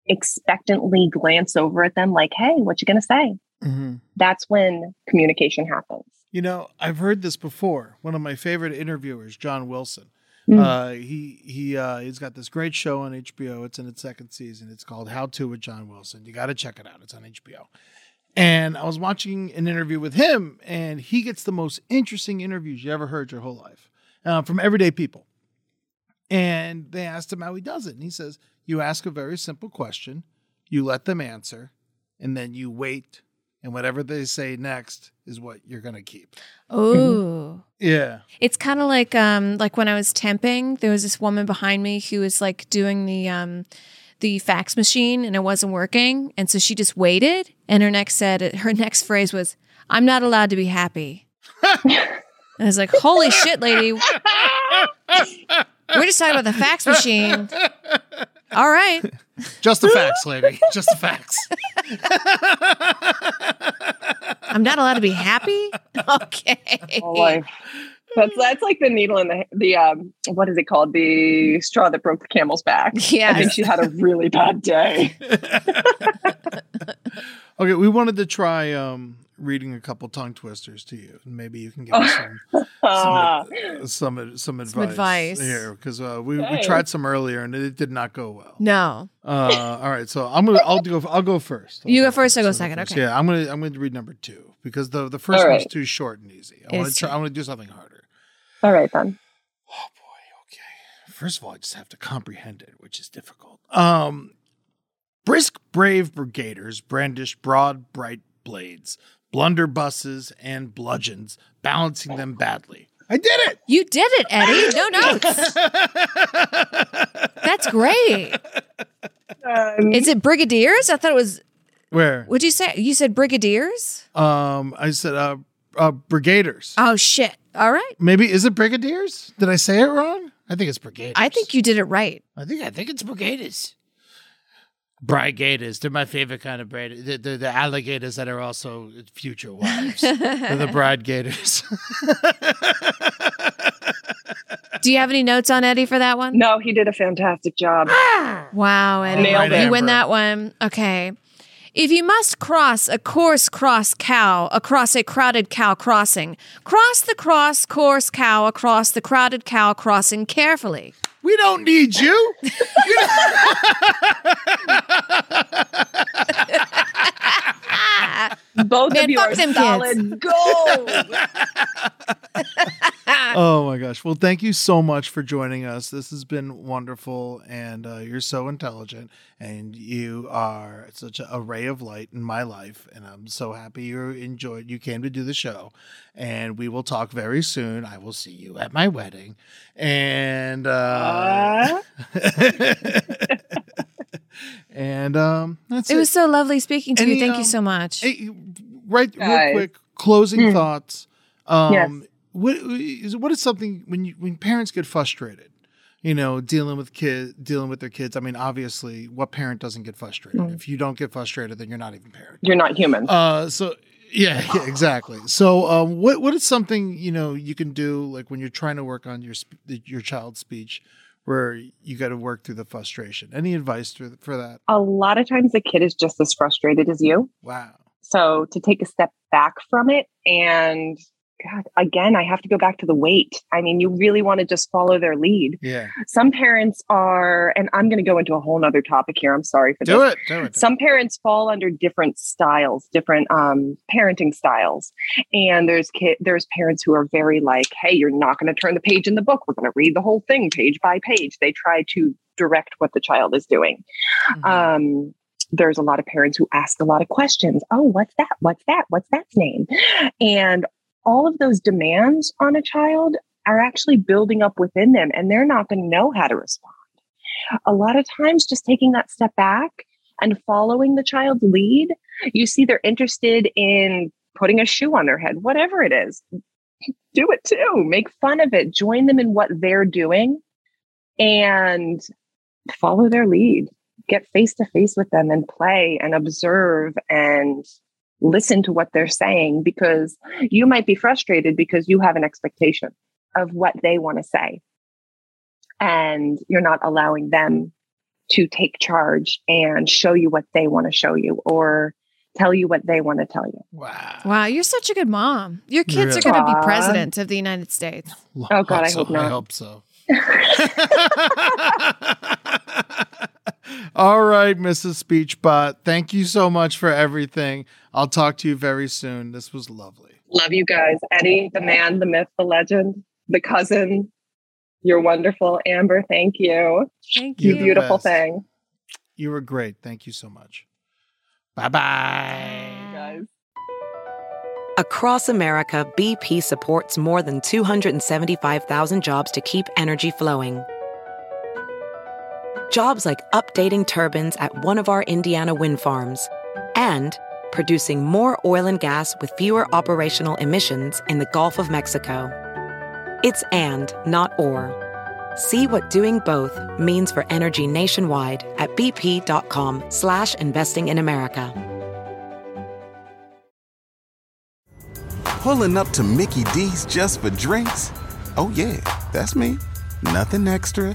expectantly glance over at them like, hey, what you going to say? Mhm. That's when communication happens. You know, I've heard this before. One of my favorite interviewers, John Wilson. Mm. Uh, he he uh, he's got this great show on HBO. It's in its second season. It's called How to with John Wilson. You got to check it out. It's on HBO. And I was watching an interview with him, and he gets the most interesting interviews you ever heard your whole life uh, from everyday people. And they asked him how he does it, and he says, "You ask a very simple question, you let them answer, and then you wait, and whatever they say next is what you're gonna keep." Oh. Yeah. It's kind of like um like when I was temping, there was this woman behind me who was like doing the um the fax machine and it wasn't working, and so she just waited. And her next said her next phrase was, "I'm not allowed to be happy." and *laughs* I was like, "Holy shit, lady! We're just talking about the fax machine." *laughs* All right, Just the facts, lady. Just the facts. I'm not allowed to be happy. Okay. whole life. That's that's like the needle in the the um what is it called the straw that broke the camel's back. Yeah, I think she had a really bad day. *laughs* Okay, we wanted to try um, reading a couple tongue twisters to you, and maybe you can give us some some, *laughs* some some advice, advice. here because uh, we, we tried some earlier and it did not go well. No. Uh, all right, so I'm gonna I'll go I'll go first. I'll You go first, I go second, first. okay. Yeah, I'm gonna I'm gonna read number two because the the first All one's too short and easy. I want to try. I want to do something harder. All right then. Oh boy, okay. First of all, I just have to comprehend it, which is difficult. Um brisk brave brigaders brandish broad bright blades, blunderbusses and bludgeons, balancing them badly. I did it. You did it, Eddie. No notes. *laughs* That's great. Um, Is it brigadiers? I thought it was. Where? What'd you say? You said brigadiers? Um I said uh uh brigaders. Oh shit! All right. Maybe is it brigadiers? Did I say it wrong? I think it's brigaders. I think you did it right. I think I think it's brigaders. Brigaders, they're my favorite kind of braid. They're, they're the alligators that are also future wives. they're the *laughs* bride gators. *laughs* Do you have any notes on Eddie for that one? no, he did a fantastic job. Ah! Wow, Eddie. Nailed you it. win that one. Okay. If you must cross a course cross cow across a crowded cow crossing, cross the cross course cow across the crowded cow crossing carefully. We don't need you. *laughs* *laughs* *laughs* Both Man, of you are them kids. solid gold. *laughs* oh my gosh. Well, thank you so much for joining us. This has been wonderful. And uh, you're so intelligent and you are such a, a ray of light in my life. And I'm so happy you enjoyed, you came to do the show. And we will talk very soon. I will see you at my wedding. And, uh, *laughs* and, um, that's It was so lovely speaking to Any, you. Thank um, you so much. Hey, right, real quick, closing thoughts. Um, Yes. What is what is something when you when parents get frustrated, you know, dealing with kid dealing with their kids? I mean, obviously, what parent doesn't get frustrated? If you don't get frustrated, then you're not even parent. You're not human. Uh, so Yeah, *laughs* yeah, exactly. So, um, what what is something you know you can do like when you're trying to work on your your child's speech, where you got to work through the frustration? Any advice for, that? A lot of times the kid is just as frustrated as you. Wow. So to take a step back from it and God, again, I have to go back to the weight. I mean, you really want to just follow their lead. Yeah. Some parents are, and I'm going to go into a whole nother topic here. I'm sorry for that. Do this. it. Do it. Some parents fall under different styles, different um, parenting styles, and there's kid, there's parents who are very like, "Hey, you're not going to turn the page in the book. We're going to read the whole thing page by page." They try to direct what the child is doing. Mhm. Um, there's a lot of parents who ask a lot of questions. Oh, what's that? What's that? What's that name? And all of those demands on a child are actually building up within them, and they're not going to know how to respond. A lot of times, just taking that step back and following the child's lead, you see they're interested in putting a shoe on their head, whatever it is. Do it too. Make fun of it. Join them in what they're doing and follow their lead get face to face with them and play and observe and listen to what they're saying because you might be frustrated because you have an expectation of what they want to say and you're not allowing them to take charge and show you what they want to show you or tell you what they want to tell you. Wow. Wow, you're such a good mom. Your kids are going to be president of the United States. Oh, God, I so, hope not. I hope so. *laughs* *laughs* *laughs* All right, Mrs. Speechbot. Thank you so much for everything. I'll talk to you very soon. This was lovely. Love you guys. Eddie, the man, the myth, the legend, the cousin. You're wonderful. Amber, thank you. Thank You You're beautiful best. thing. You were great. Thank you so much. Bye bye. Guys. Across America, BP supports more than 275,000 jobs to keep energy flowing. Jobs like updating turbines at one of our Indiana wind farms and producing more oil and gas with fewer operational emissions in the Gulf of Mexico. It's and, not or. See what doing both means for energy nationwide at bp.com slash investing in America. Pulling up to Mickey D's just for drinks? Oh, yeah, that's me. Nothing extra,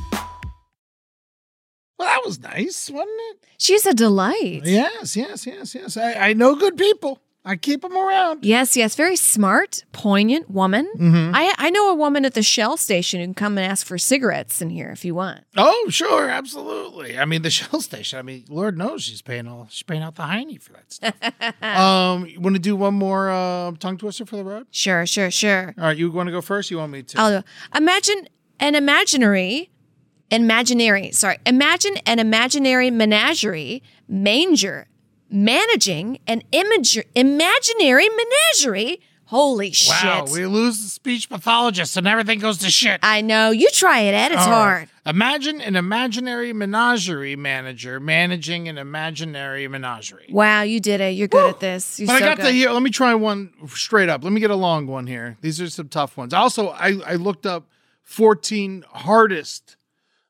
Well, that was nice, wasn't it? She's a delight. Yes, yes, yes, yes. I, I know good people. I keep them around. Yes, yes. Very smart, poignant woman. Mhm. I, I know a woman at the Shell station who can come and ask for cigarettes in here if you want. Oh, sure, absolutely. I mean, the *laughs* Shell station. I mean, Lord knows she's paying all she's paying out the hiney for that stuff. *laughs* um, you want to do one more uh, tongue twister for the road? Sure, sure, sure. All right, you want to go first? You want me to? I'll do. imagine an imaginary, imaginary, sorry, imagine an imaginary menagerie, manger, managing an image, imaginary menagerie. Holy shit. wow, we lose the speech pathologist and everything goes to shit. I know. You try it, Ed. It's All right. hard. Imagine an imaginary menagerie manager managing an imaginary menagerie. Wow, you did it. You're good at this. You're But so I got good. the here. Let me try one straight up. Let me get a long one here. These are some tough ones. Also, I, I looked up 14 hardest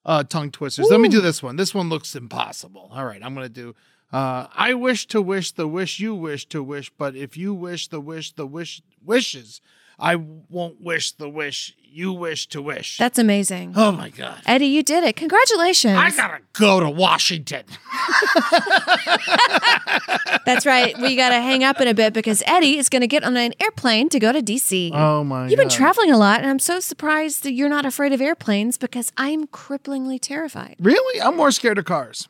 uh, tongue twisters. Let me do this one. This one looks impossible. All right, I'm going to do. Uh, I wish to wish the wish you wish to wish, but if you wish the wish the wish wishes, I won't wish the wish you wish to wish. That's amazing. oh my god! Eddie, you did it. Congratulations. I gotta go to Washington. *laughs* That's right. We got to hang up in a bit because Eddie is going to get on an airplane to go to DC. Oh my! You've been God. traveling a lot, and I'm so surprised that you're not afraid of airplanes because I'm cripplingly terrified. Really? I'm more scared of cars.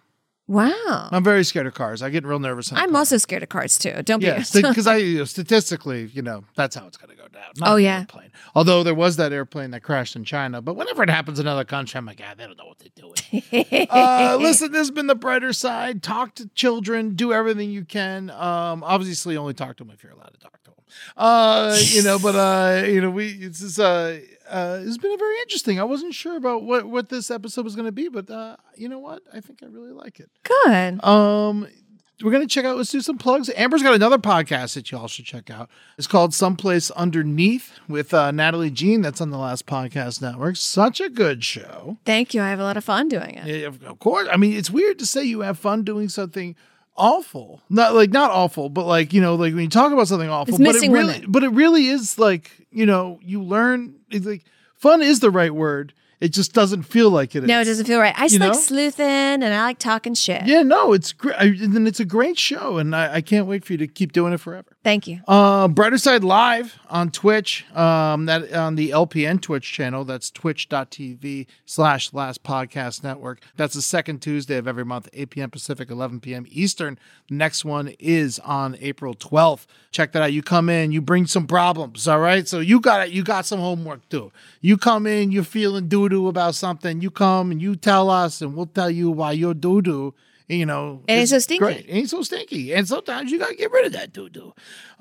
Wow. I'm very scared of cars. I get real nervous. I'm also scared of cars too. Don't Yeah, *laughs* be. because I you know, statistically, you know, that's how it's going to go down. Not Oh, yeah. airplane. Although there was that airplane that crashed in China, but whenever it happens in another country, I'm like, God, they don't know what they're doing. *laughs* uh, listen, this has been the brighter side. Talk to children. Do everything you can. Um, obviously, only talk to them if you're allowed to talk to them. Uh, you know, but uh, you know, we it's just, uh, uh, it's been very interesting. I wasn't sure about what what this episode was going to be, but uh, you know what? I think I really like it. Good. Um, we're gonna check out. Let's do some plugs. Amber's got another podcast that you all should check out. It's called Someplace Underneath with uh, Natalie Jean. That's on the Last Podcast Network. Such a good show. Thank you. I have a lot of fun doing it. Yeah, of course. I mean, it's weird to say you have fun doing something awful. Not like not awful, but like you know, like when you talk about something awful, but it really, women. but it really is like you know, you learn. It's like fun is the right word. It just doesn't feel like it. No, it doesn't feel right. I just like know? sleuthing and I like talking shit. Yeah, no, it's great. And it's a great show, and I, I can't wait for you to keep doing it forever. Thank you. Uh, Brighter Side Live on Twitch, um, that on the LPN Twitch channel. That's twitch.tv slash last podcast network. That's the second Tuesday of every month, 8 p.m. Pacific, 11 p.m. Eastern. Next one is on April 12th. Check that out. You come in, you bring some problems, all right? So you got it. You got some homework too. You come in, you're feeling doo doo about something. You come and you tell us, and we'll tell you why you're doo doo. You know, and it's so stinky. Great. It ain't so stinky. And sometimes you gotta get rid of that doo doo.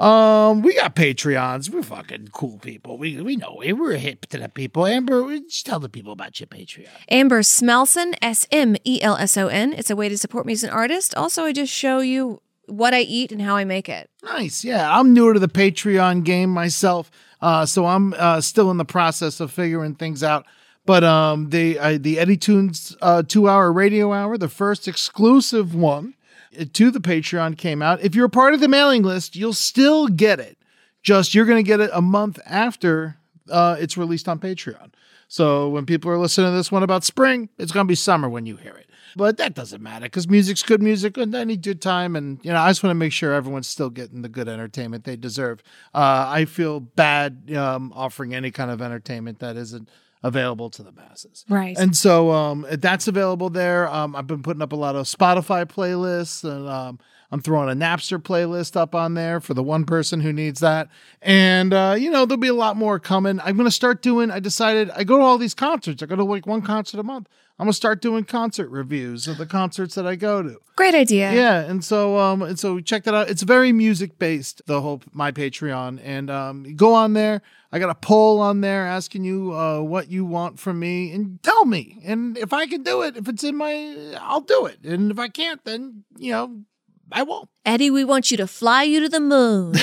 Um, we got Patreons. We're fucking cool people. We we know it. We're hip to the people. Amber, just tell the people about your Patreon. Amber Smelson, S M E L S O N. It's a way to support me as an artist. Also, I just show you what I eat and how I make it. Nice. Yeah, I'm newer to the Patreon game myself, uh, so I'm uh, still in the process of figuring things out. But um, the uh, the Eddie Tunes uh, two hour radio hour, the first exclusive one uh, to the Patreon came out. If you're a part of the mailing list, you'll still get it. Just you're going to get it a month after uh, it's released on Patreon. So when people are listening to this one about spring, it's going to be summer when you hear it. But that doesn't matter because music's good music and any good time. And, you know, I just want to make sure everyone's still getting the good entertainment they deserve. Uh, I feel bad um, offering any kind of entertainment that isn't available to the masses. Right. And so um, that's available there. Um, I've been putting up a lot of Spotify playlists and um, I'm throwing a Napster playlist up on there for the one person who needs that. And, uh, you know, there'll be a lot more coming. I'm going to start doing, I decided, I go to all these concerts. I go to like one concert a month. I'm going to start doing concert reviews of the concerts that I go to. Great idea. Yeah, and so um and so check that out. It's very music based, the whole my Patreon. And um go on there. I got a poll on there asking you uh what you want from me and tell me. And if I can do it, if it's in my I'll do it. And if I can't, then you know, I won't. Eddie, we want you to fly you to the moon.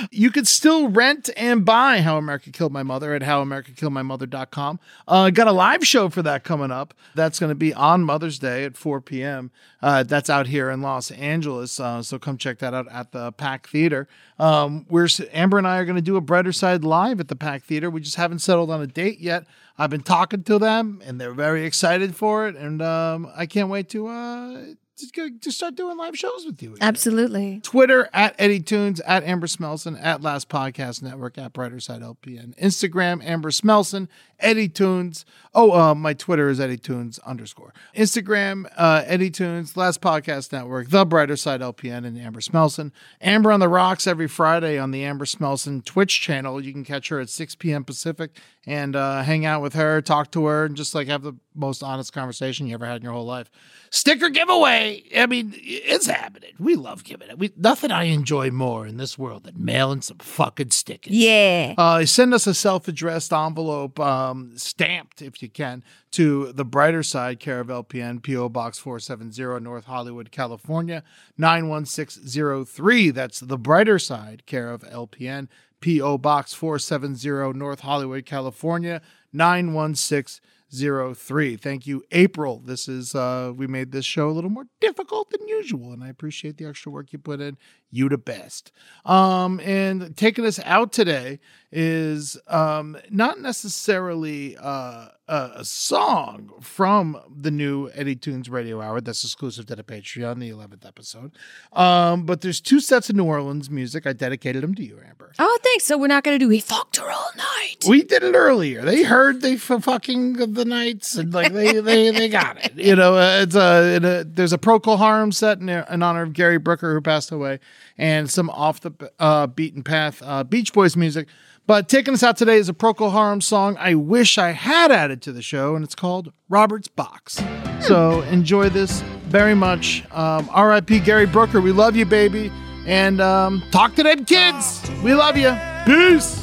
*laughs* you could still rent and buy How America Killed My Mother at howamericakilledmymother.com. Uh, got a live show for that coming up. That's going to be on Mother's Day at 4 p.m. Uh, that's out here in Los Angeles. Uh, so come check that out at the Pack Theater. Um, we're Amber and I are going to do a Brighter Side live at the Pack Theater. We just haven't settled on a date yet. I've been talking to them, and they're very excited for it, and um, I can't wait to uh, to, go- to start doing live shows with you. again. Absolutely. Twitter at Eddie Tunes, at Amber Smelson, at Last Podcast Network, at Brighter Side LPN. Instagram, Amber Smelson, Eddie Tunes. Oh, uh, my Twitter is Eddie Tunes underscore. Instagram, uh, Eddie Tunes, Last Podcast Network, The Brighter Side LPN, and Amber Smelson. Amber on the Rocks every Friday on the Amber Smelson Twitch channel. You can catch her at 6 p.m. Pacific and uh, hang out with her, talk to her, and just like have the most honest conversation you ever had in your whole life. Sticker giveaway. I mean, it's happening. We love giving it. We, nothing I enjoy more in this world than mailing some fucking stickers. Yeah. Uh, send us a self-addressed envelope, um, stamped if you can, to the brighter side, care of LPN, PO Box 470, North Hollywood, California 91603. That's the brighter side, care of LPN, PO Box 470, North Hollywood, California 91603. Thank you, April. This is uh, we made this show a little more difficult than usual, and I appreciate the extra work you put in. You the best. Um, and taking us out today is um, not necessarily uh, a, song from the new Eddie Tunes Radio Hour that's exclusive to the Patreon, the 11th episode. Um, but there's two sets of New Orleans music. I dedicated them to you, Amber. Oh, thanks. So we're not going to do He Fucked Her All Night. We did it earlier. They heard they f- fucking the nights and like they they, they got it. You know, uh, it's a, it a there's a Procol Harum set in, in honor of Gary Brooker who passed away, and some off the uh, beaten path uh, Beach Boys music. But taking us out today is a Procol Harum song I wish I had added to the show, and it's called Robert's Box. So enjoy this very much. Um, R.I.P. Gary Brooker. We love you, baby. And um, talk to them kids. We love you. Peace.